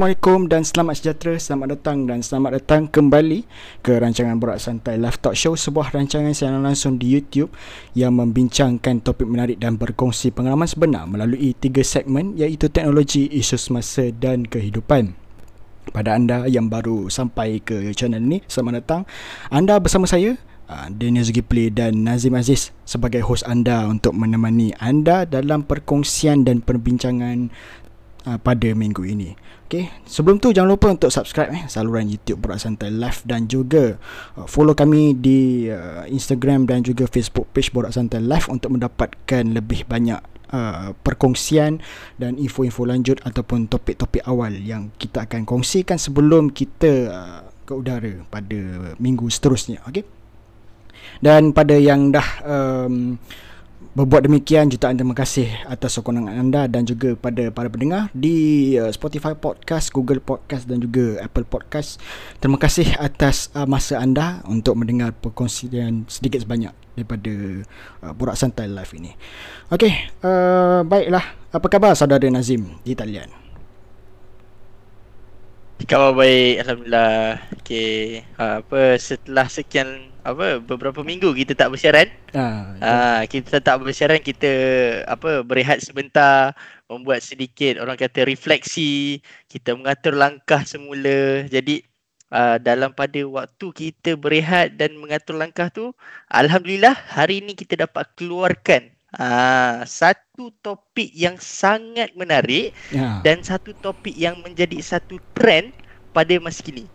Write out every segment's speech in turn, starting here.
Assalamualaikum dan selamat sejahtera Selamat datang dan selamat datang kembali Ke rancangan Borak Santai Live Talk Show Sebuah rancangan siaran langsung di YouTube Yang membincangkan topik menarik dan berkongsi pengalaman sebenar Melalui tiga segmen Iaitu teknologi, isu semasa dan kehidupan. Pada anda yang baru sampai ke channel ni Selamat datang. Anda bersama saya uh, Daniel Zulkifli dan Nazim Aziz Sebagai host anda untuk menemani anda Dalam perkongsian dan perbincangan uh, pada minggu ini. Okey, sebelum tu jangan lupa untuk subscribe eh saluran YouTube Borak Santai Live dan juga uh, follow kami di uh, Instagram dan juga Facebook page Borak Santai Live untuk mendapatkan lebih banyak uh, perkongsian dan info-info lanjut ataupun topik-topik awal yang kita akan kongsikan sebelum kita uh, ke udara pada minggu seterusnya. Okey. Dan pada yang dah um, berbuat demikian jutaan terima kasih atas sokongan anda dan juga pada para pendengar di uh, Spotify Podcast, Google Podcast dan juga Apple Podcast. Terima kasih atas uh, masa anda untuk mendengar perkongsian sedikit sebanyak daripada uh, Borak Santai Live ini. Okey, uh, baiklah. Apa khabar saudara Nazim di talian? Khabar baik, Alhamdulillah. Okey, uh, apa setelah sekian apa beberapa minggu kita tak bersiaran. Ha, uh, kita tak bersiaran kita apa berehat sebentar membuat sedikit orang kata refleksi, kita mengatur langkah semula. Jadi uh, dalam pada waktu kita berehat dan mengatur langkah tu alhamdulillah hari ini kita dapat keluarkan uh, satu topik yang sangat menarik ya. dan satu topik yang menjadi satu trend pada masa kini.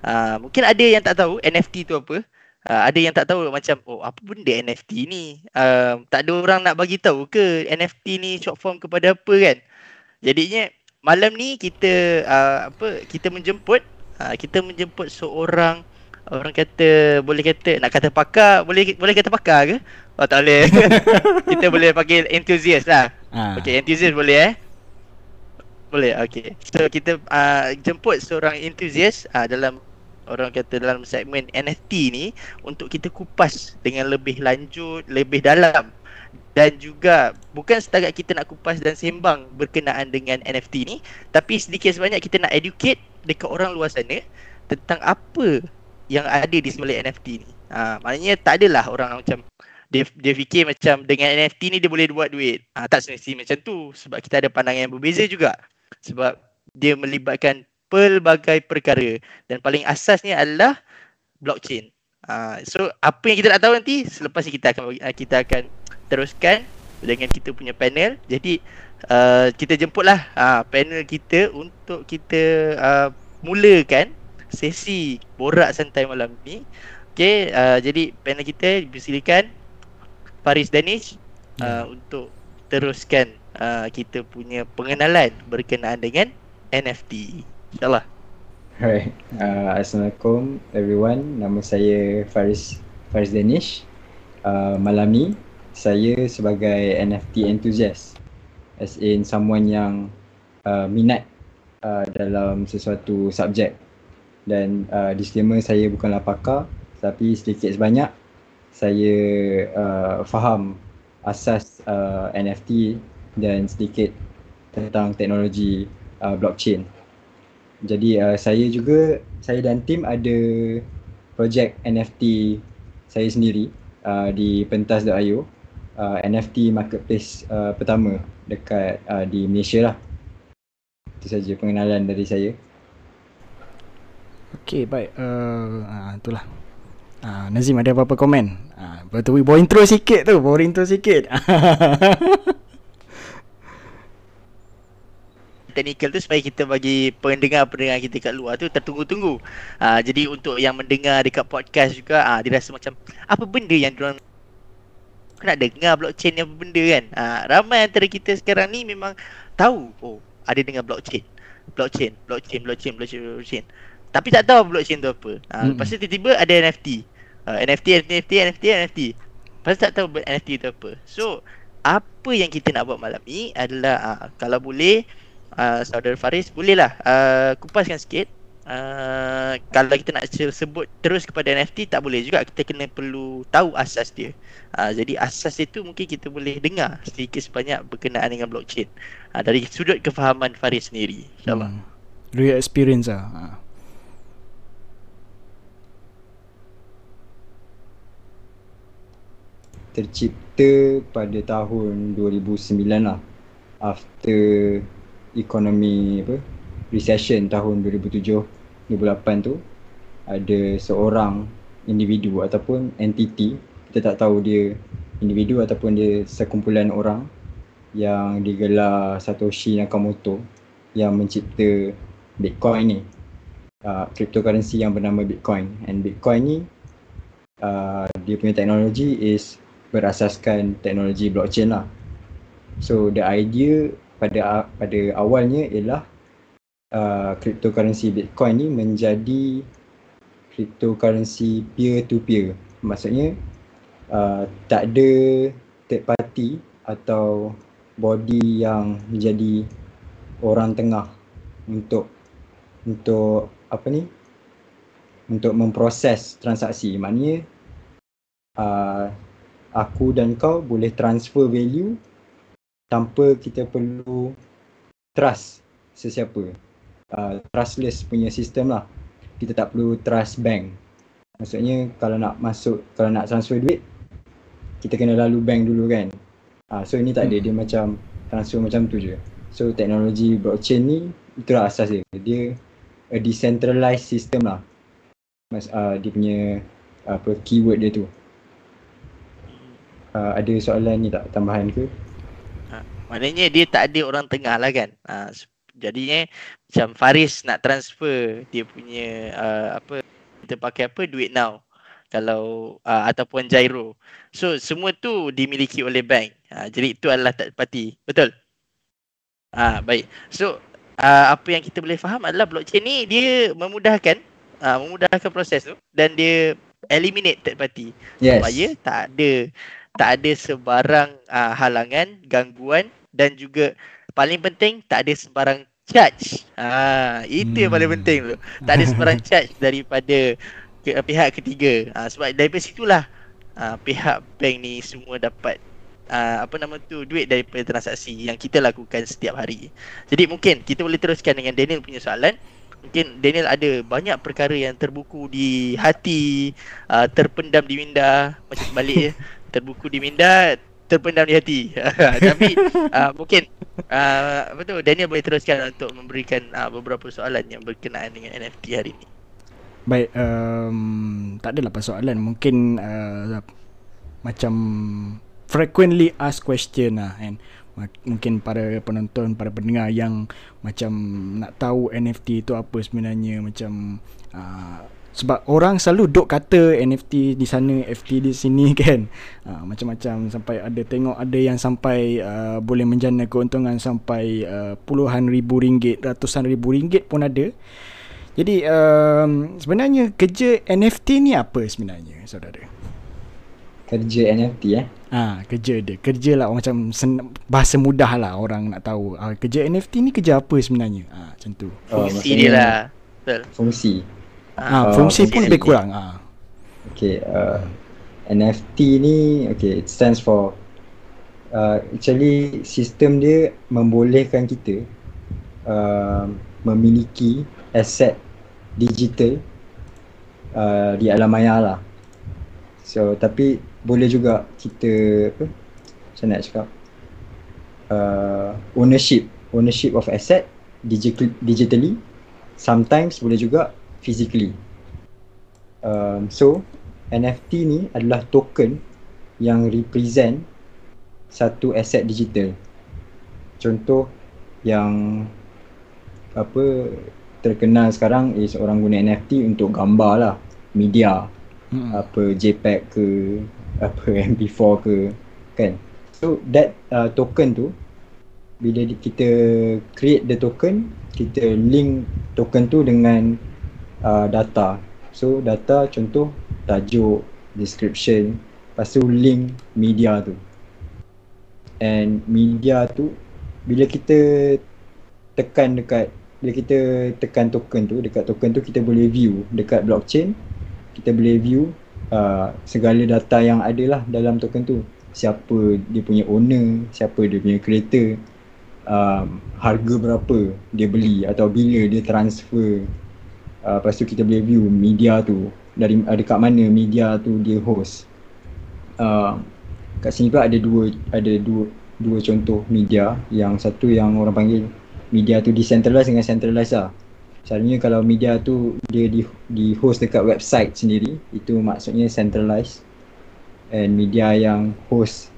Uh, mungkin ada yang tak tahu NFT tu apa uh, ada yang tak tahu macam oh apa benda NFT ni uh, tak ada orang nak bagi tahu ke NFT ni short form kepada apa kan jadinya malam ni kita uh, apa kita menjemput uh, kita menjemput seorang orang kata boleh kata nak kata pakar boleh boleh kata pakar ke? Oh tak boleh. Kita boleh panggil enthusiast lah. Uh. okey enthusiast boleh eh? Boleh okey so kita uh, jemput seorang enthusiast uh, dalam orang kata dalam segmen NFT ni untuk kita kupas dengan lebih lanjut, lebih dalam. Dan juga bukan setakat kita nak kupas dan sembang berkenaan dengan NFT ni tapi sedikit sebanyak kita nak educate dekat orang luar sana tentang apa yang ada di sebalik NFT ni. Ha, maknanya tak adalah orang macam dia, dia fikir macam dengan NFT ni dia boleh buat duit. Ha, tak semestinya macam tu sebab kita ada pandangan yang berbeza juga. Sebab dia melibatkan pelbagai perkara dan paling asasnya adalah blockchain. Uh, so apa yang kita nak tahu nanti selepas ini kita akan uh, kita akan teruskan dengan kita punya panel. Jadi uh, kita jemputlah uh, panel kita untuk kita uh, mulakan sesi borak santai malam ni. Okay, uh, jadi panel kita dipersilakan Faris Danish uh, hmm. untuk teruskan uh, kita punya pengenalan berkenaan dengan NFT. InsyaAllah Alright, uh, Assalamualaikum everyone Nama saya Faris Faris Danish uh, Malam ni saya sebagai NFT enthusiast As in someone yang uh, minat uh, dalam sesuatu subjek Dan uh, disclaimer saya bukanlah pakar Tapi sedikit sebanyak saya uh, faham asas uh, NFT dan sedikit tentang teknologi uh, blockchain jadi uh, saya juga saya dan tim ada projek NFT saya sendiri uh, di pentas.io uh, NFT marketplace uh, pertama dekat uh, di Malaysia lah. Itu saja pengenalan dari saya. Okay baik uh, uh, itulah. Uh, Nazim ada apa-apa komen? Uh, betul bawa intro sikit tu, bawa intro sikit. technical tu supaya kita bagi pendengar-pendengar kita kat luar tu tertunggu-tunggu. Uh, jadi untuk yang mendengar dekat podcast juga uh, dia rasa macam apa benda yang diorang nak dengar blockchain ni apa benda kan. Uh, ramai antara kita sekarang ni memang tahu oh ada dengar blockchain. Blockchain, blockchain, blockchain, blockchain, blockchain. Tapi tak tahu blockchain tu apa. Uh, hmm. Lepas tu tiba-tiba ada NFT. Uh, NFT, NFT, NFT, NFT. Lepas tu tak tahu NFT tu apa. So, apa yang kita nak buat malam ni adalah uh, kalau boleh uh, saudara Faris bolehlah uh, kupaskan sikit uh, kalau kita nak sebut terus kepada NFT tak boleh juga kita kena perlu tahu asas dia uh, jadi asas itu mungkin kita boleh dengar sedikit sebanyak berkenaan dengan blockchain uh, dari sudut kefahaman Faris sendiri insyaallah hmm. real experience lah tercipta pada tahun 2009 lah. After ekonomi apa recession tahun 2007 2008 tu ada seorang individu ataupun entiti kita tak tahu dia individu ataupun dia sekumpulan orang yang digelar Satoshi Nakamoto yang mencipta Bitcoin ni. Uh, cryptocurrency yang bernama Bitcoin. And Bitcoin ni uh, dia punya teknologi is berasaskan teknologi blockchain lah. So the idea pada pada awalnya ialah uh, cryptocurrency Bitcoin ni menjadi cryptocurrency peer to peer maksudnya uh, tak ada third party atau body yang menjadi orang tengah untuk untuk apa ni? Untuk memproses transaksi. Maknanya uh, aku dan kau boleh transfer value tanpa kita perlu trust sesiapa. Uh, trustless punya sistem lah. Kita tak perlu trust bank. Maksudnya kalau nak masuk kalau nak transfer duit kita kena lalu bank dulu kan. Uh, so ini tak ada. Hmm. dia macam transfer macam tu je. So teknologi blockchain ni itulah asas dia. Dia a decentralized system lah. Mas, uh, dia punya apa keyword dia tu uh, ada soalan ni tak? Tambahan ke? Ha, maknanya dia tak ada orang tengah lah kan? Uh, jadinya macam Faris nak transfer dia punya uh, apa kita pakai apa duit now. Kalau uh, ataupun gyro so semua tu dimiliki oleh bank. Uh, jadi itu adalah third party. Betul? Ah uh, baik. So uh, apa yang kita boleh faham adalah blockchain ni dia memudahkan uh, memudahkan proses tu. Dan dia eliminate third party. Yes. supaya tak ada tak ada sebarang uh, halangan gangguan dan juga paling penting tak ada sebarang charge. Ha, itu hmm. yang paling hmm. penting tu. Tak ada sebarang charge daripada ke, pihak ketiga. Ha, sebab daripada situlah ha, pihak bank ni semua dapat ha, apa nama tu duit daripada transaksi yang kita lakukan setiap hari. Jadi mungkin kita boleh teruskan dengan Daniel punya soalan. Mungkin Daniel ada banyak perkara yang terbuku di hati, uh, terpendam di minda macam balik ya. Terbuku di minda, terpendam di hati. Tapi uh, mungkin uh, apa tu Daniel boleh teruskan untuk memberikan uh, beberapa soalan yang berkenaan dengan NFT hari ini. Baik, um, tak adalah persoalan. Mungkin uh, macam frequently asked question lah kan. Mungkin para penonton, para pendengar yang macam nak tahu NFT itu apa sebenarnya macam uh, sebab orang selalu duk kata NFT di sana FT di sini kan uh, macam-macam sampai ada tengok ada yang sampai uh, boleh menjana keuntungan sampai uh, puluhan ribu ringgit ratusan ribu ringgit pun ada jadi um, sebenarnya kerja NFT ni apa sebenarnya saudara kerja NFT eh Ah, ha, kerja dia. Kerja lah macam sen- bahasa mudah lah orang nak tahu. Ha, kerja NFT ni kerja apa sebenarnya? Ah, ha, macam tu. Oh, fungsi dia lah. Betul. Fungsi. Ha, fungsi pun lebih kurang. Ha. Okay, uh, NFT ni, okay, it stands for uh, actually sistem dia membolehkan kita uh, memiliki aset digital uh, di alam maya lah. So, tapi boleh juga kita apa? Macam nak cakap? Uh, ownership, ownership of asset digital, digitally. Sometimes boleh juga physically. Um, so NFT ni adalah token yang represent satu aset digital. Contoh yang apa terkenal sekarang is orang guna NFT untuk gambar lah, media. Hmm. Apa JPEG ke, apa MP4 ke, kan. So that uh, token tu bila kita create the token, kita link token tu dengan uh, data. So data contoh tajuk, description, lepas tu link media tu. And media tu bila kita tekan dekat bila kita tekan token tu dekat token tu kita boleh view dekat blockchain kita boleh view uh, segala data yang ada lah dalam token tu siapa dia punya owner siapa dia punya creator um, harga berapa dia beli atau bila dia transfer uh, lepas tu kita boleh view media tu. Dari uh, dekat mana media tu dia host. Uh, kat sini pula ada dua ada dua dua contoh media. Yang satu yang orang panggil media tu decentralized dengan centralized lah. Selalunya kalau media tu dia di, di host dekat website sendiri itu maksudnya centralized. And media yang host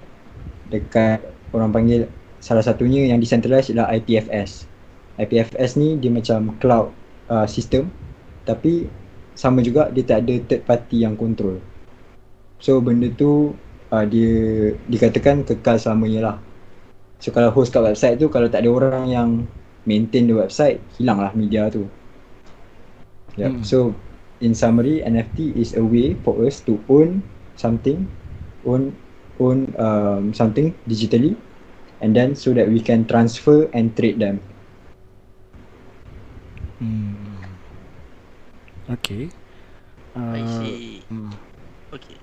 dekat orang panggil salah satunya yang decentralized adalah IPFS IPFS ni dia macam cloud uh, system tapi sama juga dia tak ada third party yang control so benda tu uh, dia dikatakan kekal selamanya lah so kalau host kat website tu kalau tak ada orang yang maintain the website hilang lah media tu yep. hmm. so in summary NFT is a way for us to own something own own um, something digitally and then so that we can transfer and trade them hmm. Okay. Uh, I see. Hmm. Okay.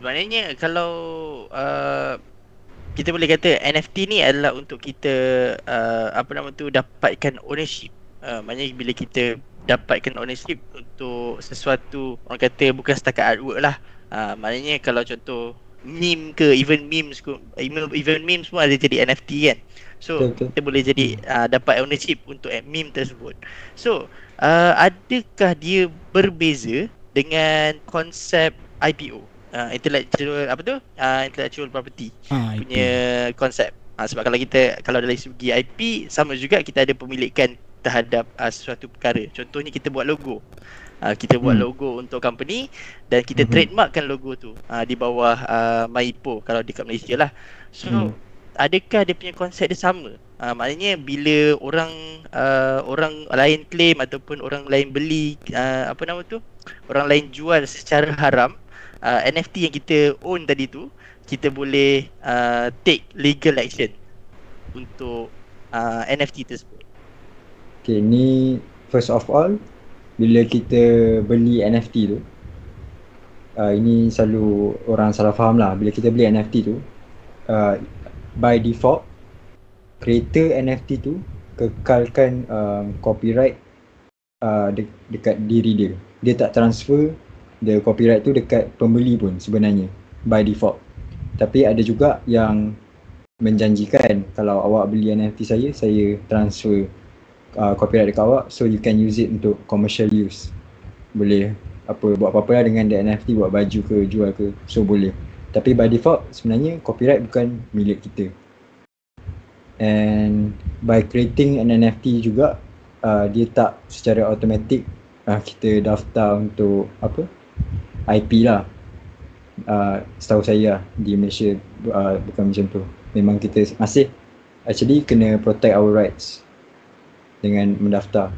Maknanya kalau uh, kita boleh kata NFT ni adalah untuk kita uh, apa nama tu dapatkan ownership. Uh, maknanya bila kita dapatkan ownership untuk sesuatu orang kata bukan setakat artwork lah. Uh, maknanya kalau contoh meme ke even memes ke even, even memes pun ada jadi NFT kan. So betul, kita boleh jadi uh, dapat ownership untuk meme tersebut. So uh, adakah dia berbeza dengan konsep IPO? Uh, intellectual apa tu? Uh, intellectual property ah, punya konsep. Uh, sebab kalau kita kalau dari segi IP sama juga kita ada pemilikan terhadap uh, sesuatu perkara. Contohnya kita buat logo. Uh, kita buat hmm. logo untuk company dan kita hmm. trademarkkan logo tu uh, di bawah uh, Maipo kalau dekat Malaysia lah. So hmm adakah dia punya konsep dia sama? Uh, maknanya bila orang uh, orang lain claim ataupun orang lain beli uh, apa nama tu? Orang lain jual secara haram uh, NFT yang kita own tadi tu, kita boleh uh, take legal action untuk uh, NFT tersebut. Okay, ni first of all bila kita beli NFT tu uh, ini selalu orang salah faham lah bila kita beli NFT tu uh, by default creator NFT tu kekalkan um, copyright uh, de- dekat diri dia. Dia tak transfer the copyright tu dekat pembeli pun sebenarnya by default. Tapi ada juga yang menjanjikan kalau awak beli NFT saya, saya transfer uh, copyright dekat awak so you can use it untuk commercial use. Boleh apa buat apa-apa lah dengan the NFT buat baju ke jual ke so boleh. Tapi by default sebenarnya copyright bukan milik kita. And by creating an NFT juga uh, dia tak secara automatik uh, kita daftar untuk apa IP lah. Uh, setahu saya lah, di Malaysia uh, bukan macam tu. Memang kita masih actually kena protect our rights dengan mendaftar.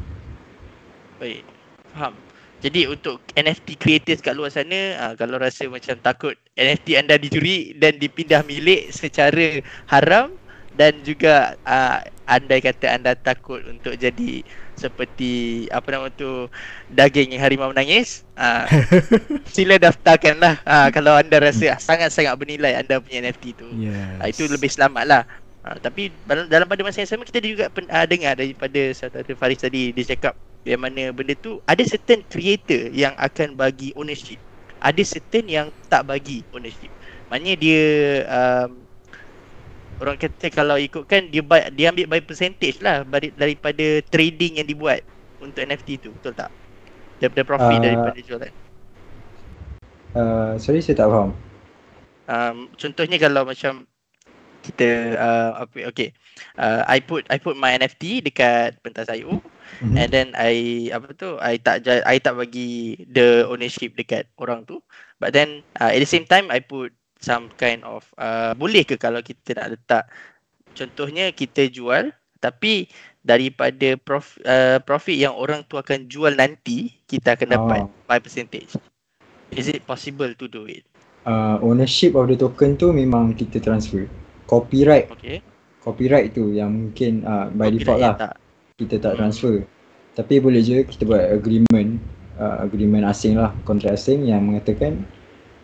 Baik, faham. Jadi untuk NFT creators kat luar sana uh, Kalau rasa macam takut NFT anda dicuri dan dipindah milik secara haram Dan juga uh, andai kata anda takut untuk jadi seperti apa nama tu daging yang harimau menangis uh, Sila daftarkanlah. Uh, kalau anda rasa sangat-sangat bernilai anda punya NFT tu. Yes. uh, Itu lebih selamat lah Uh, tapi dalam pada masa yang sama kita juga pen, uh, dengar daripada Saudara Faris tadi dia cakap yang mana benda tu ada certain creator yang akan bagi ownership. Ada certain yang tak bagi ownership. Maknanya dia um, orang kata kalau ikutkan dia buy, dia ambil by percentage lah daripada trading yang dibuat untuk NFT tu. Betul tak? Daripada profit uh, daripada jualan. Uh, sorry saya tak faham. Um, contohnya kalau macam kita uh, okay, okay. Uh, I put I put my NFT dekat pentas IO mm-hmm. and then I apa tu I tak I tak bagi the ownership dekat orang tu. But then uh, at the same time I put some kind of uh, boleh ke kalau kita nak letak? Contohnya kita jual tapi daripada prof, uh, profit yang orang tu akan jual nanti kita akan dapat oh. 5 percentage. Is it possible to do it? Uh, ownership of the token tu memang kita transfer. Copyright. Okay. copyright tu yang mungkin uh, by copyright default lah. tak kita tak transfer. Tapi boleh je kita buat agreement uh, agreement asing lah kontrak asing yang mengatakan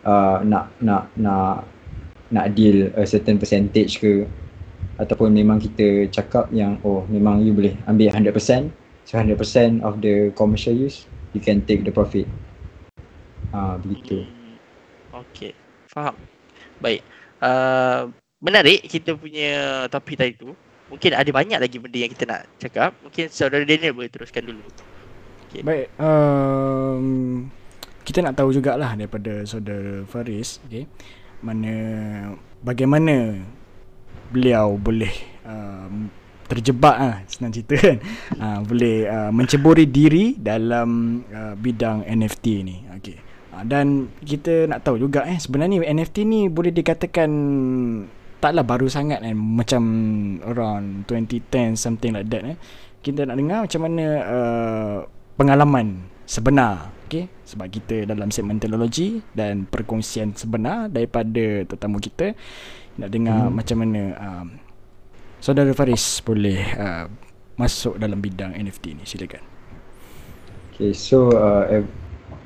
uh, nak nak nak nak deal a certain percentage ke. Ataupun memang kita cakap yang oh memang you boleh ambil 100% so 100% of the commercial use you can take the profit. Ah uh, begitu. Okey faham. Baik. Uh, menarik kita punya topik tadi tu mungkin ada banyak lagi benda yang kita nak cakap. Mungkin saudara Daniel boleh teruskan dulu. Okay. baik um, kita nak tahu jugalah daripada saudara Faris okay, mana bagaimana beliau boleh uh, terjebak ah senang cerita kan? Uh, boleh uh, menceburi diri dalam uh, bidang NFT ni okey. Uh, dan kita nak tahu juga eh sebenarnya NFT ni boleh dikatakan taklah baru sangat kan macam around 2010 something like that eh. Kita nak dengar macam mana uh, pengalaman sebenar okey sebab kita dalam segmen teknologi dan perkongsian sebenar daripada tetamu kita nak dengar hmm. macam mana um, saudara Faris boleh uh, masuk dalam bidang NFT ni. Silakan. Okay so uh,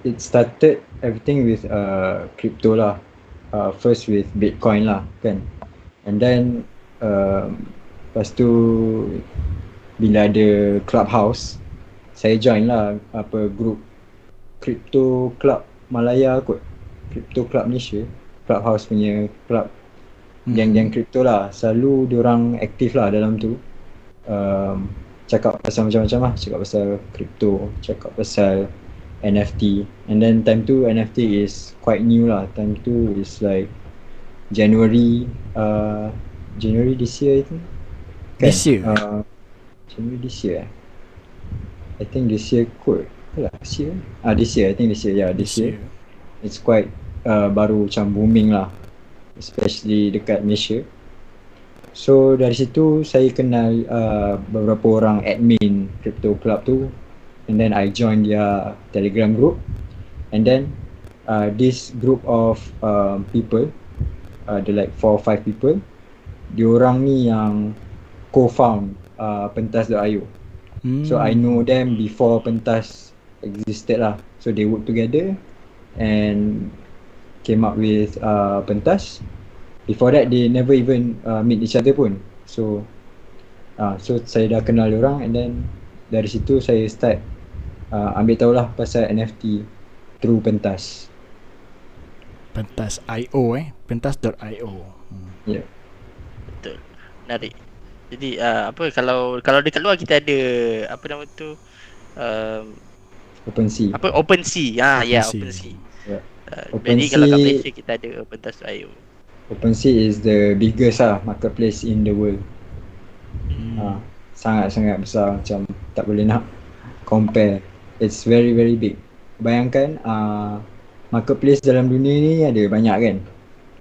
it started everything with uh, crypto lah. Uh, first with bitcoin lah kan and then uh, lepas tu bila ada clubhouse saya join lah apa group crypto club Malaya kot. Crypto club Malaysia. Clubhouse punya club. Hmm. geng-geng kripto lah. Selalu diorang aktif lah dalam tu. Um, cakap pasal macam-macam lah. Cakap pasal kripto cakap pasal NFT and then time tu NFT is quite new lah. Time tu is like January uh, January this year I think kan? this year uh, January this year eh? I think this year kot lah this year ah this year I think this year yeah this, this year. year it's quite uh, baru macam booming lah especially dekat Malaysia. So dari situ saya kenal uh, beberapa orang admin crypto club tu and then I join their telegram group and then uh, this group of um, people uh, the like four or five people. Diorang ni yang co-found uh, pentas.io hmm. so I know them before pentas existed lah. So they work together and came up with uh, pentas. Before that they never even uh, meet each other pun. So uh, so saya dah kenal orang and then dari situ saya start uh, ambil tahulah pasal NFT through pentas. Pentas IO eh pentas.io hmm. yeah betul menarik jadi uh, apa kalau kalau dekat luar kita ada apa nama tu um, OpenSea apa OpenSea ah ya yeah, OpenSea yeah. Uh, jadi kalau kat Malaysia kita ada pentas.io OpenSea is the biggest lah marketplace in the world. Hmm. Ha, sangat-sangat besar macam tak boleh nak compare. It's very very big. Bayangkan uh, marketplace dalam dunia ni ada banyak kan?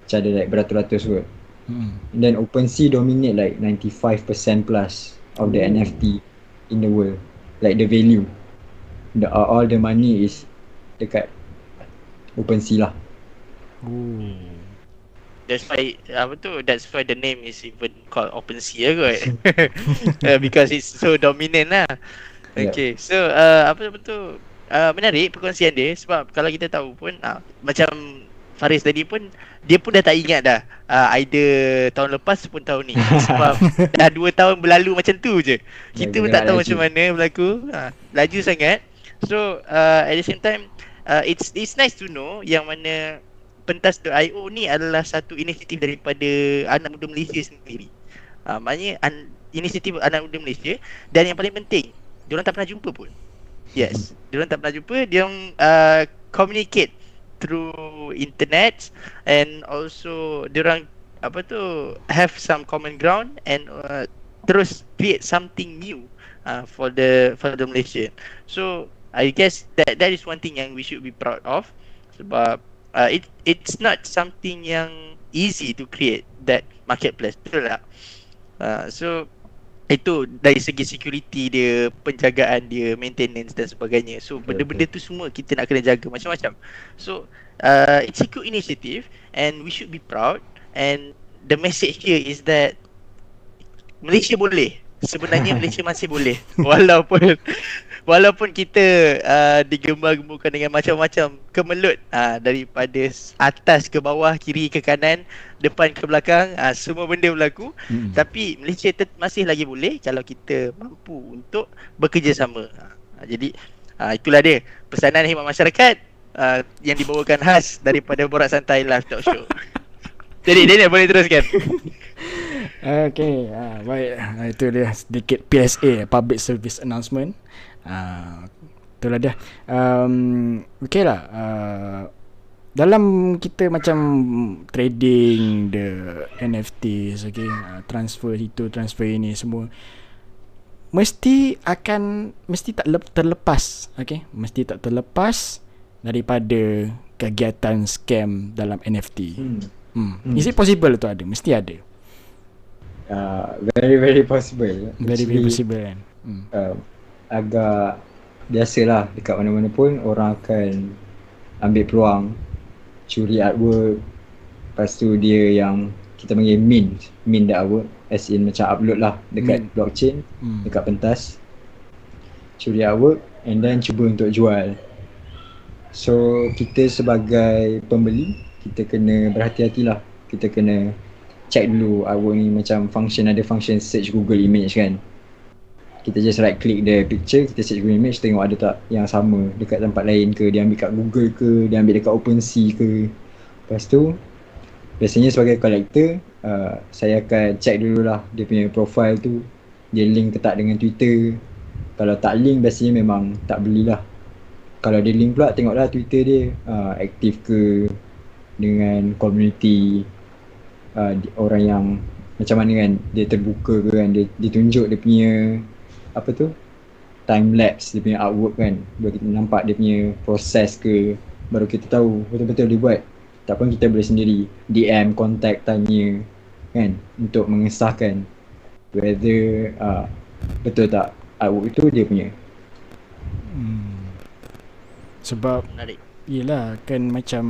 Macam ada like beratus-ratus kot. Hmm. And then OpenSea dominate like 95% plus of the hmm. NFT in the world. Like the value. The, uh, all the money is dekat OpenSea lah. Ooh. That's why apa tu that's why the name is even called OpenSea kot. uh, because it's so dominant lah. Okay. Yeah. So uh, apa apa tu uh, menarik perkongsian dia sebab kalau kita tahu pun uh, macam Faris tadi pun dia pun dah tak ingat dah uh, either tahun lepas pun tahun ni sebab dah 2 tahun berlalu macam tu je. Kita pun tak tahu laju. macam mana berlaku. Uh, laju sangat. So uh, at the same time uh, it's it's nice to know yang mana pentas.io ni adalah satu inisiatif daripada anak muda Malaysia sendiri. Ha, maknanya an, inisiatif anak muda Malaysia dan yang paling penting, diorang tak pernah jumpa pun. Yes, diorang tak pernah jumpa, dia uh, communicate through internet and also diorang apa tu have some common ground and uh, terus create something new uh, for the for the Malaysia. So I guess that that is one thing yang we should be proud of sebab uh, it it's not something yang easy to create that marketplace betul tak uh, so itu dari segi security dia penjagaan dia maintenance dan sebagainya. So benda-benda tu semua kita nak kena jaga macam-macam. So uh, it's a good initiative and we should be proud. And the message here is that Malaysia boleh. Sebenarnya Malaysia masih boleh. Walaupun walaupun kita uh, digembar-gemburkan dengan macam-macam kemelut uh, daripada atas ke bawah, kiri ke kanan, depan ke belakang, uh, semua benda berlaku. Hmm. Tapi Malaysia masih lagi boleh kalau kita mampu untuk bekerjasama. Uh, jadi uh, itulah dia pesanan khidmat masyarakat uh, yang dibawakan khas daripada Borak Santai Live Talk Show. jadi Daniel boleh teruskan. Okay, uh, baik. Uh, itu dia sedikit PSA, Public Service Announcement. Uh, itulah dia. Um, okay lah. Uh, dalam kita macam trading the NFTs, okay, uh, transfer itu, transfer ini semua, mesti akan mesti tak terlepas, okay, mesti tak terlepas daripada kegiatan scam dalam NFT. Hmm. Hmm. hmm. Is it possible tu ada? Mesti ada. Uh, very very possible. Very Actually, very possible kan. Hmm. Uh, agak biasalah dekat mana-mana pun orang akan ambil peluang curi artwork. Lepas tu dia yang kita panggil mint mint the artwork as in macam upload lah dekat mint. blockchain hmm. dekat pentas. Curi artwork and then cuba untuk jual. So kita sebagai pembeli kita kena berhati-hatilah kita kena check dulu artwork ni macam function ada function search Google image kan kita just right click the picture kita search Google image tengok ada tak yang sama. Dekat tempat lain ke dia ambil kat Google ke dia ambil dekat OpenSea ke. Lepas tu biasanya sebagai collector uh, saya akan check dululah dia punya profile tu dia link ke tak dengan Twitter. Kalau tak link biasanya memang tak belilah kalau dia link pula tengoklah Twitter dia uh, aktif ke dengan community uh, orang yang macam mana kan dia terbuka ke kan dia, dia tunjuk dia punya apa tu? Time lapse dia punya artwork kan. Baru kita nampak dia punya proses ke baru kita tahu betul-betul dia buat. Tak pun kita boleh sendiri. DM contact tanya kan? Untuk mengesahkan whether uh, betul tak artwork itu dia punya. Hmm. sebab Menarik. yelah kan macam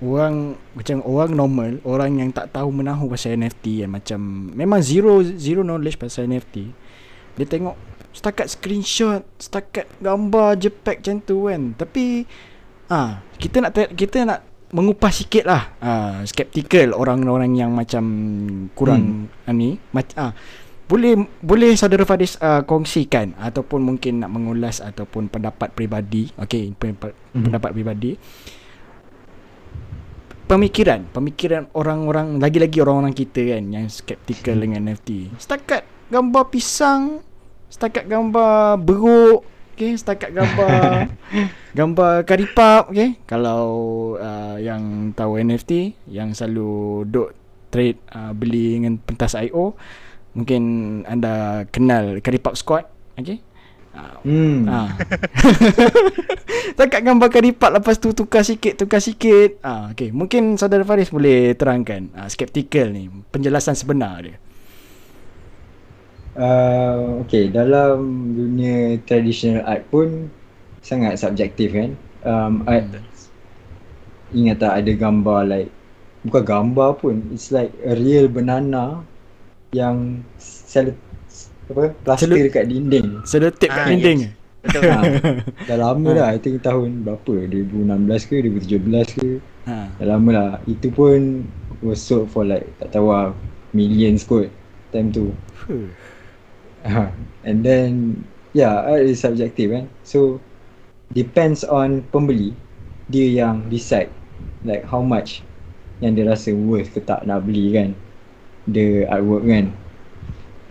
orang macam orang normal orang yang tak tahu menahu pasal NFT kan. Macam memang zero zero knowledge pasal NFT dia tengok setakat screenshot setakat gambar jepeg macam tu kan tapi ah ha, kita nak kita nak mengupas sikit lah ha, skeptical orang-orang yang macam kurang hmm. ni macam ah boleh boleh saudara Fadis uh, kongsikan ataupun mungkin nak mengulas ataupun pendapat peribadi okey hmm. pendapat peribadi pemikiran pemikiran orang-orang lagi-lagi orang-orang kita kan yang skeptikal hmm. dengan NFT setakat gambar pisang setakat gambar beruk okey setakat gambar gambar karipap okey kalau uh, yang tahu NFT yang selalu duk trade uh, beli dengan pentas IO mungkin anda kenal karipap squad okey Hmm. Ha. Takat gambar karipat lepas tu tukar sikit, tukar sikit. Ah, ha, okay. Mungkin saudara Faris boleh terangkan ha, skeptical ni, penjelasan sebenar dia. Uh, okay, dalam dunia traditional art pun sangat subjektif kan. Um, art, ingat tak ada gambar like, bukan gambar pun, it's like a real banana yang sel apa plaster Selu- dekat dinding. Selotip kat ah, dinding. Yes. Betul. ha, dah lama dah. I think tahun berapa? 2016 ke 2017 ke? Ha. Dah lama lah. Itu pun was sold for like tak tahu lah millions kot time tu. Ha. And then yeah, art is subjective kan. So depends on pembeli dia yang decide like how much yang dia rasa worth ke tak nak beli kan the artwork kan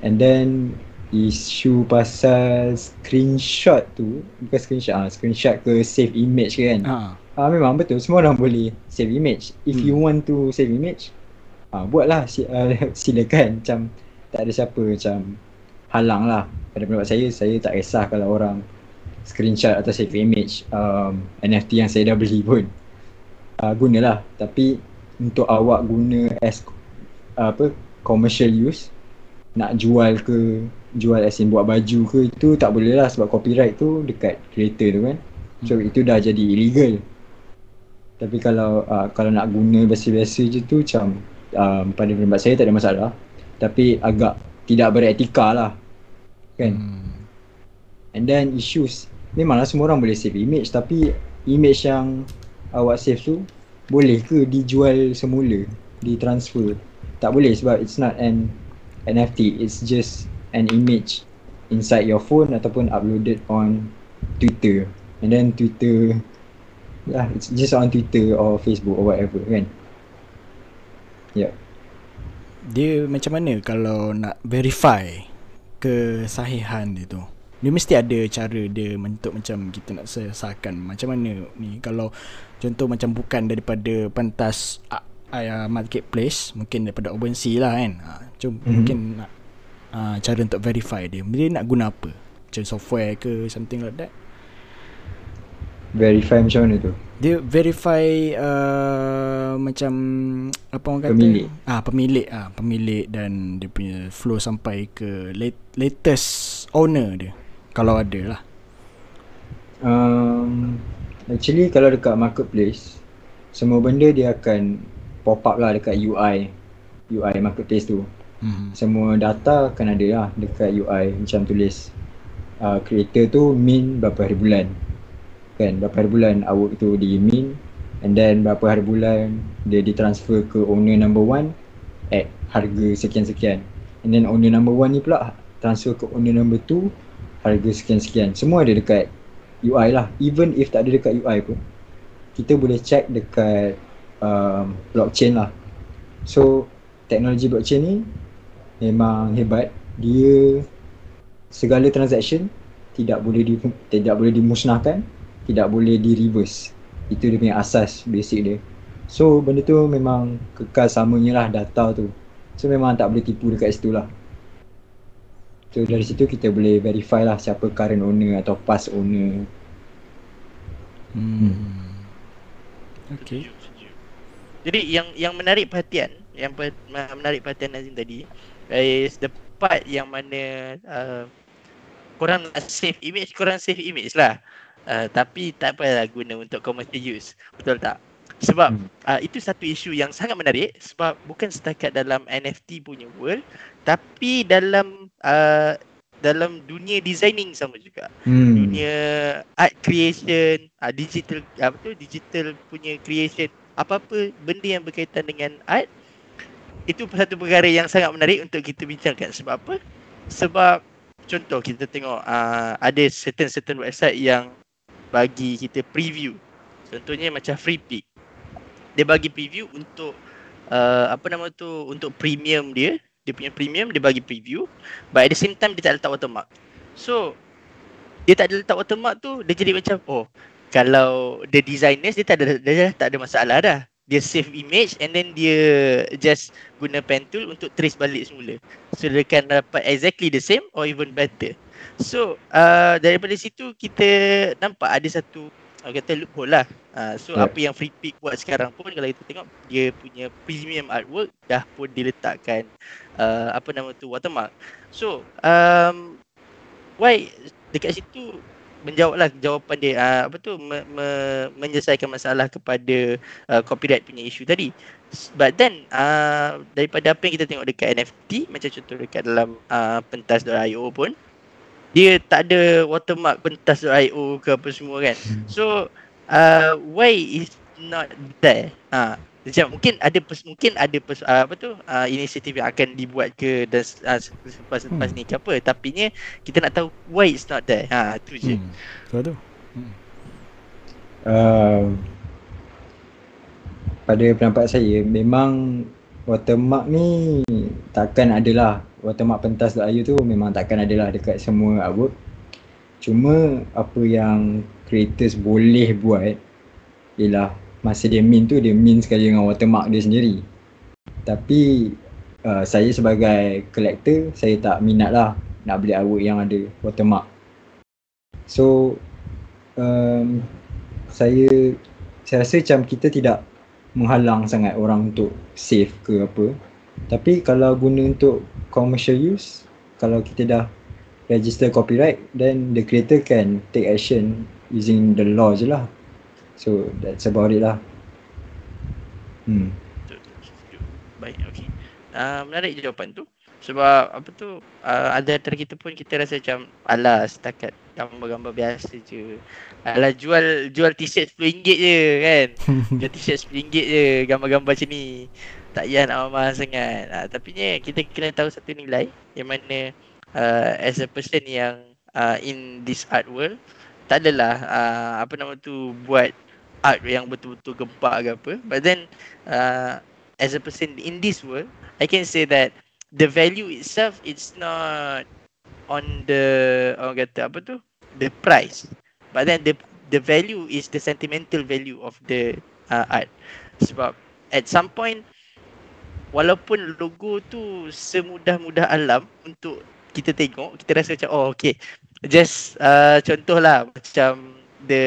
and then isu pasal screenshot tu bukan screenshot ah screenshot ke save image ke kan ha. ah memang betul semua orang boleh save image if hmm. you want to save image ah buatlah uh, silakan macam tak ada siapa macam halang lah. Pada pendapat saya saya tak kisah kalau orang screenshot atau save image um, NFT yang saya dah beli pun. Uh, gunalah. Tapi untuk awak guna as uh, apa commercial use nak jual ke jual as in buat baju ke itu tak boleh lah sebab copyright tu dekat creator tu kan. So hmm. itu dah jadi illegal. Tapi kalau uh, kalau nak guna biasa-biasa je tu macam um, pada pendapat saya tak ada masalah. Tapi agak tidak beretika lah kan? Hmm. And then issues Memanglah semua orang boleh save image Tapi image yang awak save tu Boleh ke dijual semula Ditransfer? Tak boleh sebab it's not an NFT It's just an image inside your phone Ataupun uploaded on Twitter. And then Twitter Yeah, it's just on Twitter or Facebook or whatever kan? Yeah dia macam mana kalau nak verify kesahihan dia tu? Dia mesti ada cara dia untuk macam kita nak sesahkan. Macam mana ni? Kalau contoh macam bukan daripada pentas uh, marketplace mungkin daripada OpenSea lah kan? Uh, cuma mm-hmm. mungkin nak uh, cara untuk verify dia. Dia nak guna apa? Macam software ke something like that verify macam mana tu? Dia verify uh, macam apa orang kata? Pemilik. Ah pemilik ah pemilik dan dia punya flow sampai ke latest owner dia. Kalau ada lah. Um, actually kalau dekat marketplace semua benda dia akan pop up lah dekat UI UI marketplace tu. Hmm. semua data akan ada lah dekat UI macam tulis uh, creator tu min berapa hari bulan kan berapa hari bulan awak tu di mint and then berapa hari bulan dia ditransfer ke owner number one at harga sekian-sekian. And then owner number one ni pula transfer ke owner number two harga sekian-sekian. Semua ada dekat UI lah. Even if tak ada dekat UI pun kita boleh check dekat um, blockchain lah. So teknologi blockchain ni memang hebat. Dia segala transaction tidak boleh di, tidak boleh dimusnahkan tidak boleh di reverse itu dia punya asas basic dia so benda tu memang kekal samanya lah data tu so memang tak boleh tipu dekat situ lah so dari situ kita boleh verify lah siapa current owner atau past owner hmm. Okay. Jadi yang yang menarik perhatian, yang per, menarik perhatian Nazim tadi is the part yang mana uh, korang save image, korang save image lah. Uh, tapi tak payahlah guna untuk commercial use. Betul tak? Sebab hmm. uh, itu satu isu yang sangat menarik sebab bukan setakat dalam NFT punya world tapi dalam uh, dalam dunia designing sama juga. Hmm. Dunia art creation, uh, digital apa tu digital punya creation, apa-apa benda yang berkaitan dengan art itu satu perkara yang sangat menarik untuk kita bincangkan sebab apa? Sebab contoh kita tengok uh, ada certain certain website yang bagi kita preview. Contohnya macam free pick. Dia bagi preview untuk uh, apa nama tu untuk premium dia, dia punya premium dia bagi preview. But at the same time dia tak letak watermark. So dia tak ada letak watermark tu dia jadi macam oh kalau the designers dia tak ada dia tak ada masalah dah. Dia save image and then dia just guna pen tool untuk trace balik semula. So dia akan dapat exactly the same or even better. So uh, daripada situ kita nampak ada satu uh, kata loophole lah. Uh, so yeah. apa yang Free Pick buat sekarang pun kalau kita tengok dia punya premium artwork dah pun diletakkan uh, apa nama tu watermark. So um, why dekat situ menjawablah jawapan dia uh, apa tu me, me, menyelesaikan masalah kepada uh, copyright punya isu tadi. But then uh, daripada apa yang kita tengok dekat NFT macam contoh dekat dalam uh, pentas.io pun dia tak ada watermark pentas.io ke apa semua kan. Hmm. So uh, why is not there? Ha. Macam mungkin ada pers- mungkin ada pers- uh, apa tu uh, inisiatif yang akan dibuat ke dan uh, selepas lepas hmm. ni ke apa tapi ni kita nak tahu why it's not there. Ha tu je. Hmm. Betul tu. Hmm. Uh, pada pendapat saya memang watermark ni takkan adalah watermark pentas.io tu memang takkan adalah dekat semua artwork. Cuma apa yang creators boleh buat ialah masa dia min tu dia min sekali dengan watermark dia sendiri. Tapi uh, saya sebagai collector saya tak minat lah nak beli artwork yang ada watermark. So um, saya saya rasa macam kita tidak menghalang sangat orang untuk save ke apa tapi kalau guna untuk commercial use, kalau kita dah register copyright, then the creator can take action using the law je lah. So that's about it lah. Hmm. Baik, okay. Uh, menarik jawapan tu. sebab apa tu uh, ada antara kita pun kita rasa macam alah setakat gambar-gambar biasa je alah jual jual t-shirt RM10 je kan jual t-shirt RM10 je gambar-gambar macam ni tak payah nak mahal sangat. Uh, tapi ni kita kena tahu satu nilai yang mana uh, as a person yang uh, in this art world tak adalah uh, apa nama tu buat art yang betul-betul gempak ke apa. But then uh, as a person in this world I can say that the value itself it's not on the orang kata apa tu the price. But then the the value is the sentimental value of the uh, art. Sebab at some point walaupun logo tu semudah-mudah alam untuk kita tengok kita rasa macam oh okay just uh, contohlah macam the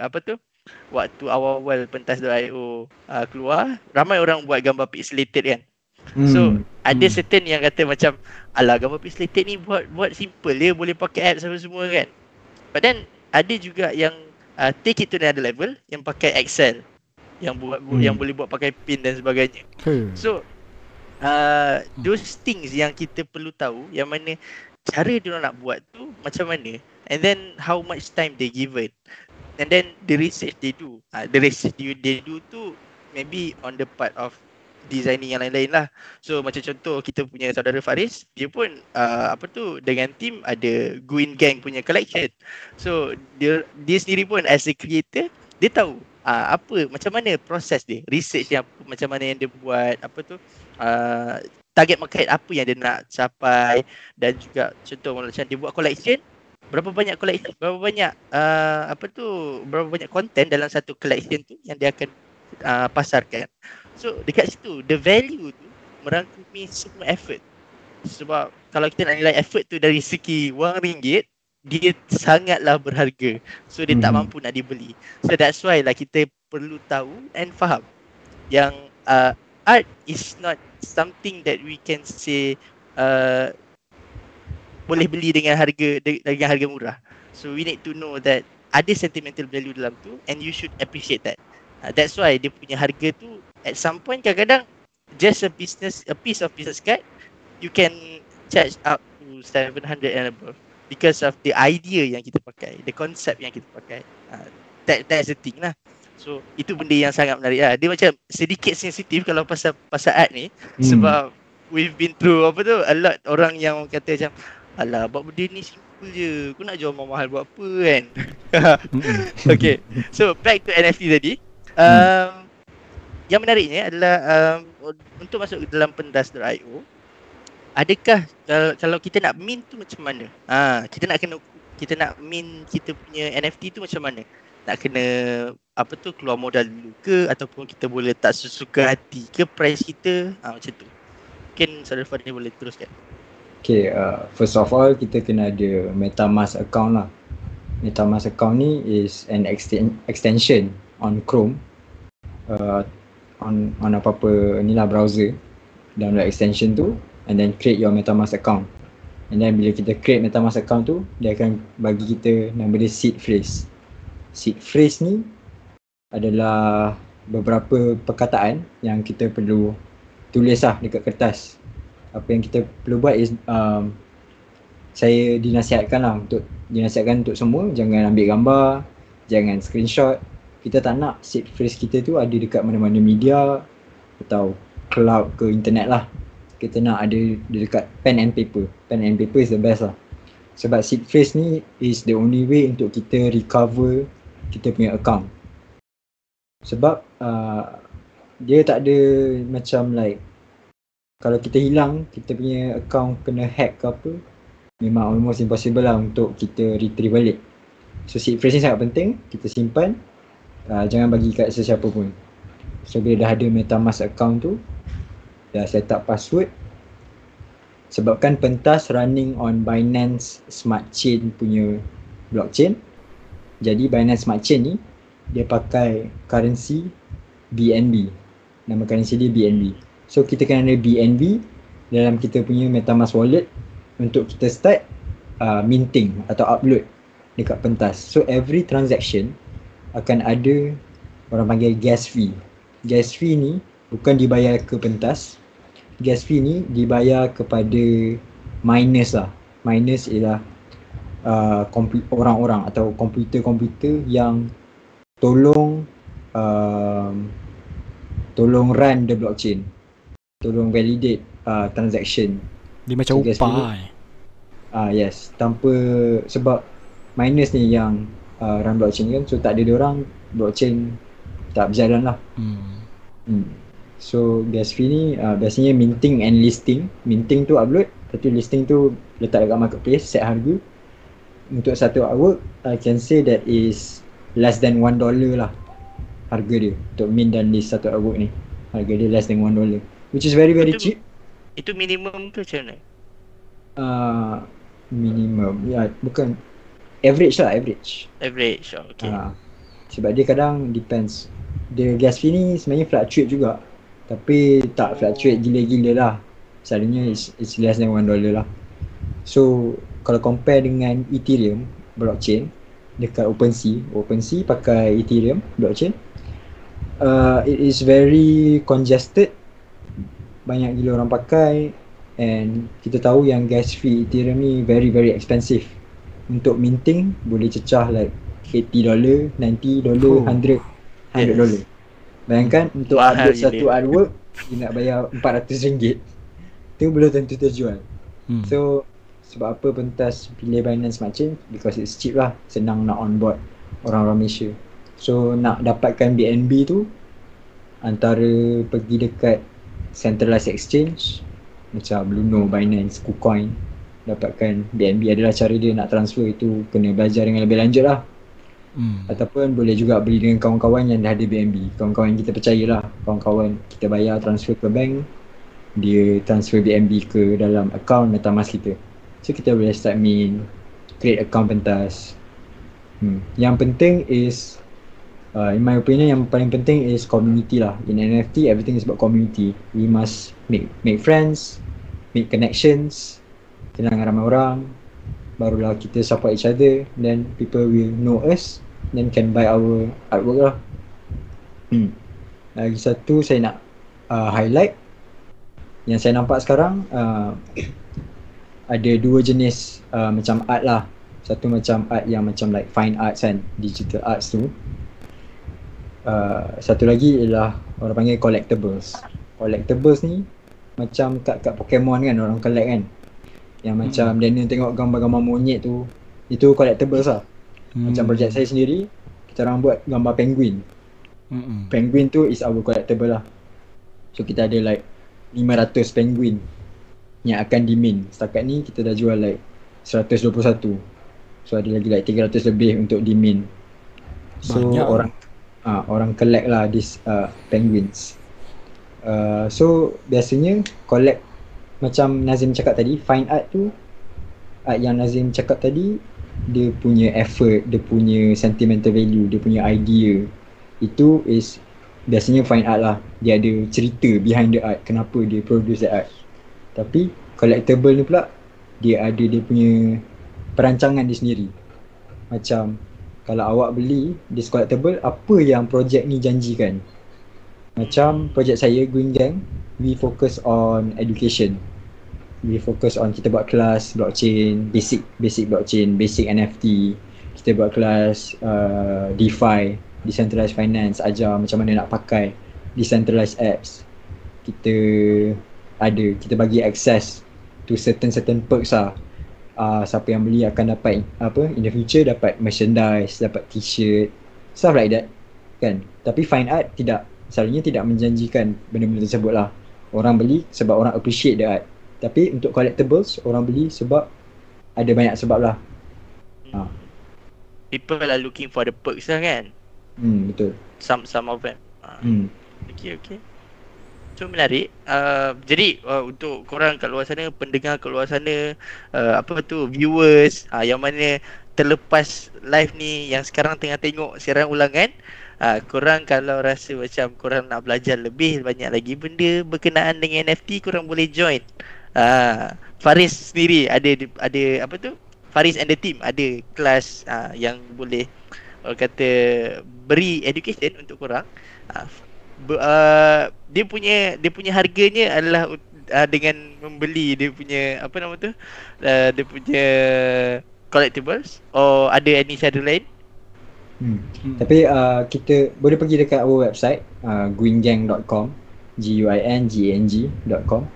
apa tu waktu awal-awal pentas.io uh, keluar ramai orang buat gambar pixelated kan Hmm. So ada hmm. certain yang kata macam alah gambar pixelated ni buat buat simple dia boleh pakai apps apa semua kan. But then ada juga yang uh, take it to another level yang pakai Excel yang buat hmm. yang boleh buat pakai pin dan sebagainya. Hmm. So uh, those things yang kita perlu tahu yang mana cara dia nak buat tu macam mana and then how much time they give it and then the research they do uh, the research they, they do tu maybe on the part of designing yang lain-lain lah. So macam contoh kita punya saudara Faris, dia pun uh, apa tu dengan team ada Gwyn Gang punya collection. So dia dia sendiri pun as a creator, dia tahu uh, apa macam mana proses dia, research yang macam mana yang dia buat, apa tu? Uh, target market apa yang dia nak capai? Dan juga contoh macam dia buat collection? Berapa banyak collection berapa banyak uh, apa tu berapa banyak content dalam satu collection tu yang dia akan uh, pasarkan? So dekat situ the value tu merangkumi semua effort. Sebab kalau kita nak nilai effort tu dari segi wang ringgit, dia sangatlah berharga. So dia hmm. tak mampu nak dibeli. So that's why lah kita perlu tahu and faham yang uh, art is not something that we can say uh, boleh beli dengan harga dengan harga murah. So we need to know that ada sentimental value dalam tu and you should appreciate that. Uh, that's why dia punya harga tu at some point kadang-kadang just a business a piece of business card you can charge up to 700 and above because of the idea yang kita pakai the concept yang kita pakai. Uh, that that's the thing lah. So itu benda yang sangat menarik lah. Dia macam sedikit sensitif kalau pasal pasal art ni. Hmm. sebab we've been through apa tu a lot orang yang kata macam alah buat benda ni simple je. Aku nak jual mahal buat apa kan? Hmm. okay. So back to NFT tadi. Um, yang menariknya adalah um, untuk masuk dalam pendas.io adakah kalau, kalau kita nak mint tu macam mana? Ha, kita nak kena kita nak mint kita punya NFT tu macam mana? Nak kena apa tu keluar modal dulu ke? Ataupun kita boleh tak sesuka hati ke price kita? Ha, macam tu. Mungkin saudara Fadil boleh teruskan. Okay, uh, first of all kita kena ada MetaMask account lah. MetaMask account ni is an extension on Chrome. Uh, on on apa-apa ni lah browser. Download extension tu and then create your metamask account. And then bila kita create metamask account tu dia akan bagi kita nama dia seed phrase. Seed phrase ni adalah beberapa perkataan yang kita perlu tulis lah dekat kertas. Apa yang kita perlu buat is um, saya dinasihatkan lah untuk dinasihatkan untuk semua. Jangan ambil gambar jangan screenshot. Kita tak nak seed phrase kita tu ada dekat mana-mana media atau cloud ke internet lah kita nak ada dekat pen and paper. Pen and paper is the best lah. Sebab seed phrase ni is the only way untuk kita recover kita punya account. Sebab uh, dia tak ada macam like kalau kita hilang kita punya account kena hack ke apa memang almost impossible lah untuk kita retrieve balik. So seed phrase ni sangat penting kita simpan. Uh, jangan bagi kat sesiapa pun. So bila dah ada metamask account tu dah set up password. Sebabkan pentas running on Binance Smart Chain punya blockchain. Jadi Binance Smart Chain ni dia pakai currency BNB nama currency dia BNB so kita kena ada BNB dalam kita punya metamask wallet untuk kita start uh, minting atau upload dekat pentas. So every transaction akan ada orang panggil gas fee. Gas fee ni bukan dibayar ke pentas gas fee ni dibayar kepada miners lah. Miners ialah uh, orang-orang atau komputer-komputer yang tolong uh, tolong run the blockchain. Tolong validate uh, transaction. Dia macam so, upah eh. Ah uh, yes, tanpa sebab miners ni yang uh, run blockchain kan so tak ada dia orang blockchain tak berjalan lah. Hmm. hmm. So gas fee ni uh, biasanya minting and listing. Minting tu upload, tapi listing tu letak dekat marketplace set harga. Untuk satu artwork, I can say that is less than one dollar lah harga dia untuk mint dan list satu artwork ni. Harga dia less than one dollar. Which is very very itu, cheap. Itu minimum ke macam mana? Uh, minimum. Ya, yeah, bukan average lah average. Average, oh, okay. Uh, sebab dia kadang depends. Dia gas fee ni sebenarnya fluctuate juga. Tapi tak fluctuate gila-gila lah. Selalunya it's, it's less than one dollar lah. So kalau compare dengan Ethereum blockchain Dekat OpenSea OpenSea pakai Ethereum blockchain uh, It is very congested. Banyak gila orang pakai And kita tahu yang gas fee Ethereum ni very very expensive. Untuk minting boleh cecah like 80 dollar, 90 dollar, 100 100 dollar Bayangkan untuk upload satu artwork Dia nak bayar RM400 Itu belum tentu terjual hmm. So sebab apa pentas pilih Binance Smart Chain Because it's cheap lah. Senang nak on board orang-orang Malaysia. So nak dapatkan BNB tu Antara pergi dekat centralized exchange Macam Luno, Binance, KuCoin Dapatkan BNB adalah cara dia nak transfer. Itu Kena belajar dengan lebih lanjut lah hmm. ataupun boleh juga beli dengan kawan-kawan yang dah ada BNB kawan-kawan yang kita percayalah kawan-kawan kita bayar transfer ke bank dia transfer BNB ke dalam account MetaMask kita so kita boleh start min create account pentas. Hmm. yang penting is uh, in my opinion yang paling penting is community lah. In NFT everything is about community. We must make make friends make connections kenal dengan ramai orang barulah kita support each other then people will know us then can buy our artwork lah. Hmm. lagi satu saya nak uh, highlight. Yang saya nampak sekarang uh, ada dua jenis uh, macam art lah. Satu macam art yang macam like fine arts kan digital arts tu. Uh, satu lagi ialah orang panggil collectibles. Collectibles ni macam kat, kat Pokemon kan orang collect kan. Yang macam hmm. Daniel tengok gambar-gambar monyet tu itu collectibles lah hmm. macam projek saya sendiri kita orang buat gambar penguin. Hmm. penguin tu is our collectible lah. So kita ada like 500 penguin yang akan dimin. Setakat ni kita dah jual like 121 so ada lagi like 300 lebih untuk dimin. So Banyak. orang ah uh, orang collect lah this uh, penguins. Uh, so biasanya collect macam Nazim cakap tadi fine art tu art yang Nazim cakap tadi dia punya effort, dia punya sentimental value, dia punya idea itu is biasanya fine art lah. Dia ada cerita behind the art kenapa dia produce that art. Tapi collectible ni pula dia ada dia punya perancangan dia sendiri. Macam kalau awak beli this collectible apa yang projek ni janjikan? Macam projek saya Green Gang we focus on education we focus on kita buat kelas blockchain, basic basic blockchain, basic NFT. Kita buat kelas uh, DeFi, decentralized finance, ajar macam mana nak pakai decentralized apps. Kita ada, kita bagi access to certain certain perks lah. Uh, siapa yang beli akan dapat apa in the future dapat merchandise, dapat t-shirt, stuff like that. Kan? Tapi fine art tidak, selalunya tidak menjanjikan benda-benda tersebut lah. Orang beli sebab orang appreciate the art. Tapi untuk collectibles orang beli sebab ada banyak sebab lah. Ha. People are looking for the perks lah kan? Hmm betul. Some some of them. Ha. Hmm. Okay okay. So menarik. Uh, jadi uh, untuk korang kat luar sana, pendengar kat luar sana, uh, apa tu viewers uh, yang mana terlepas live ni yang sekarang tengah tengok siaran ulangan, uh, korang kalau rasa macam korang nak belajar lebih banyak lagi benda berkenaan dengan NFT, korang boleh join uh, Faris sendiri ada ada apa tu Faris and the team ada kelas uh, yang boleh orang kata beri education untuk korang uh, uh, dia punya dia punya harganya adalah uh, dengan membeli dia punya apa nama tu? Uh, dia punya collectibles or ada any cara lain? Hmm. hmm. Tapi uh, kita boleh pergi dekat our website uh, guingang.com g u i n g a n g.com.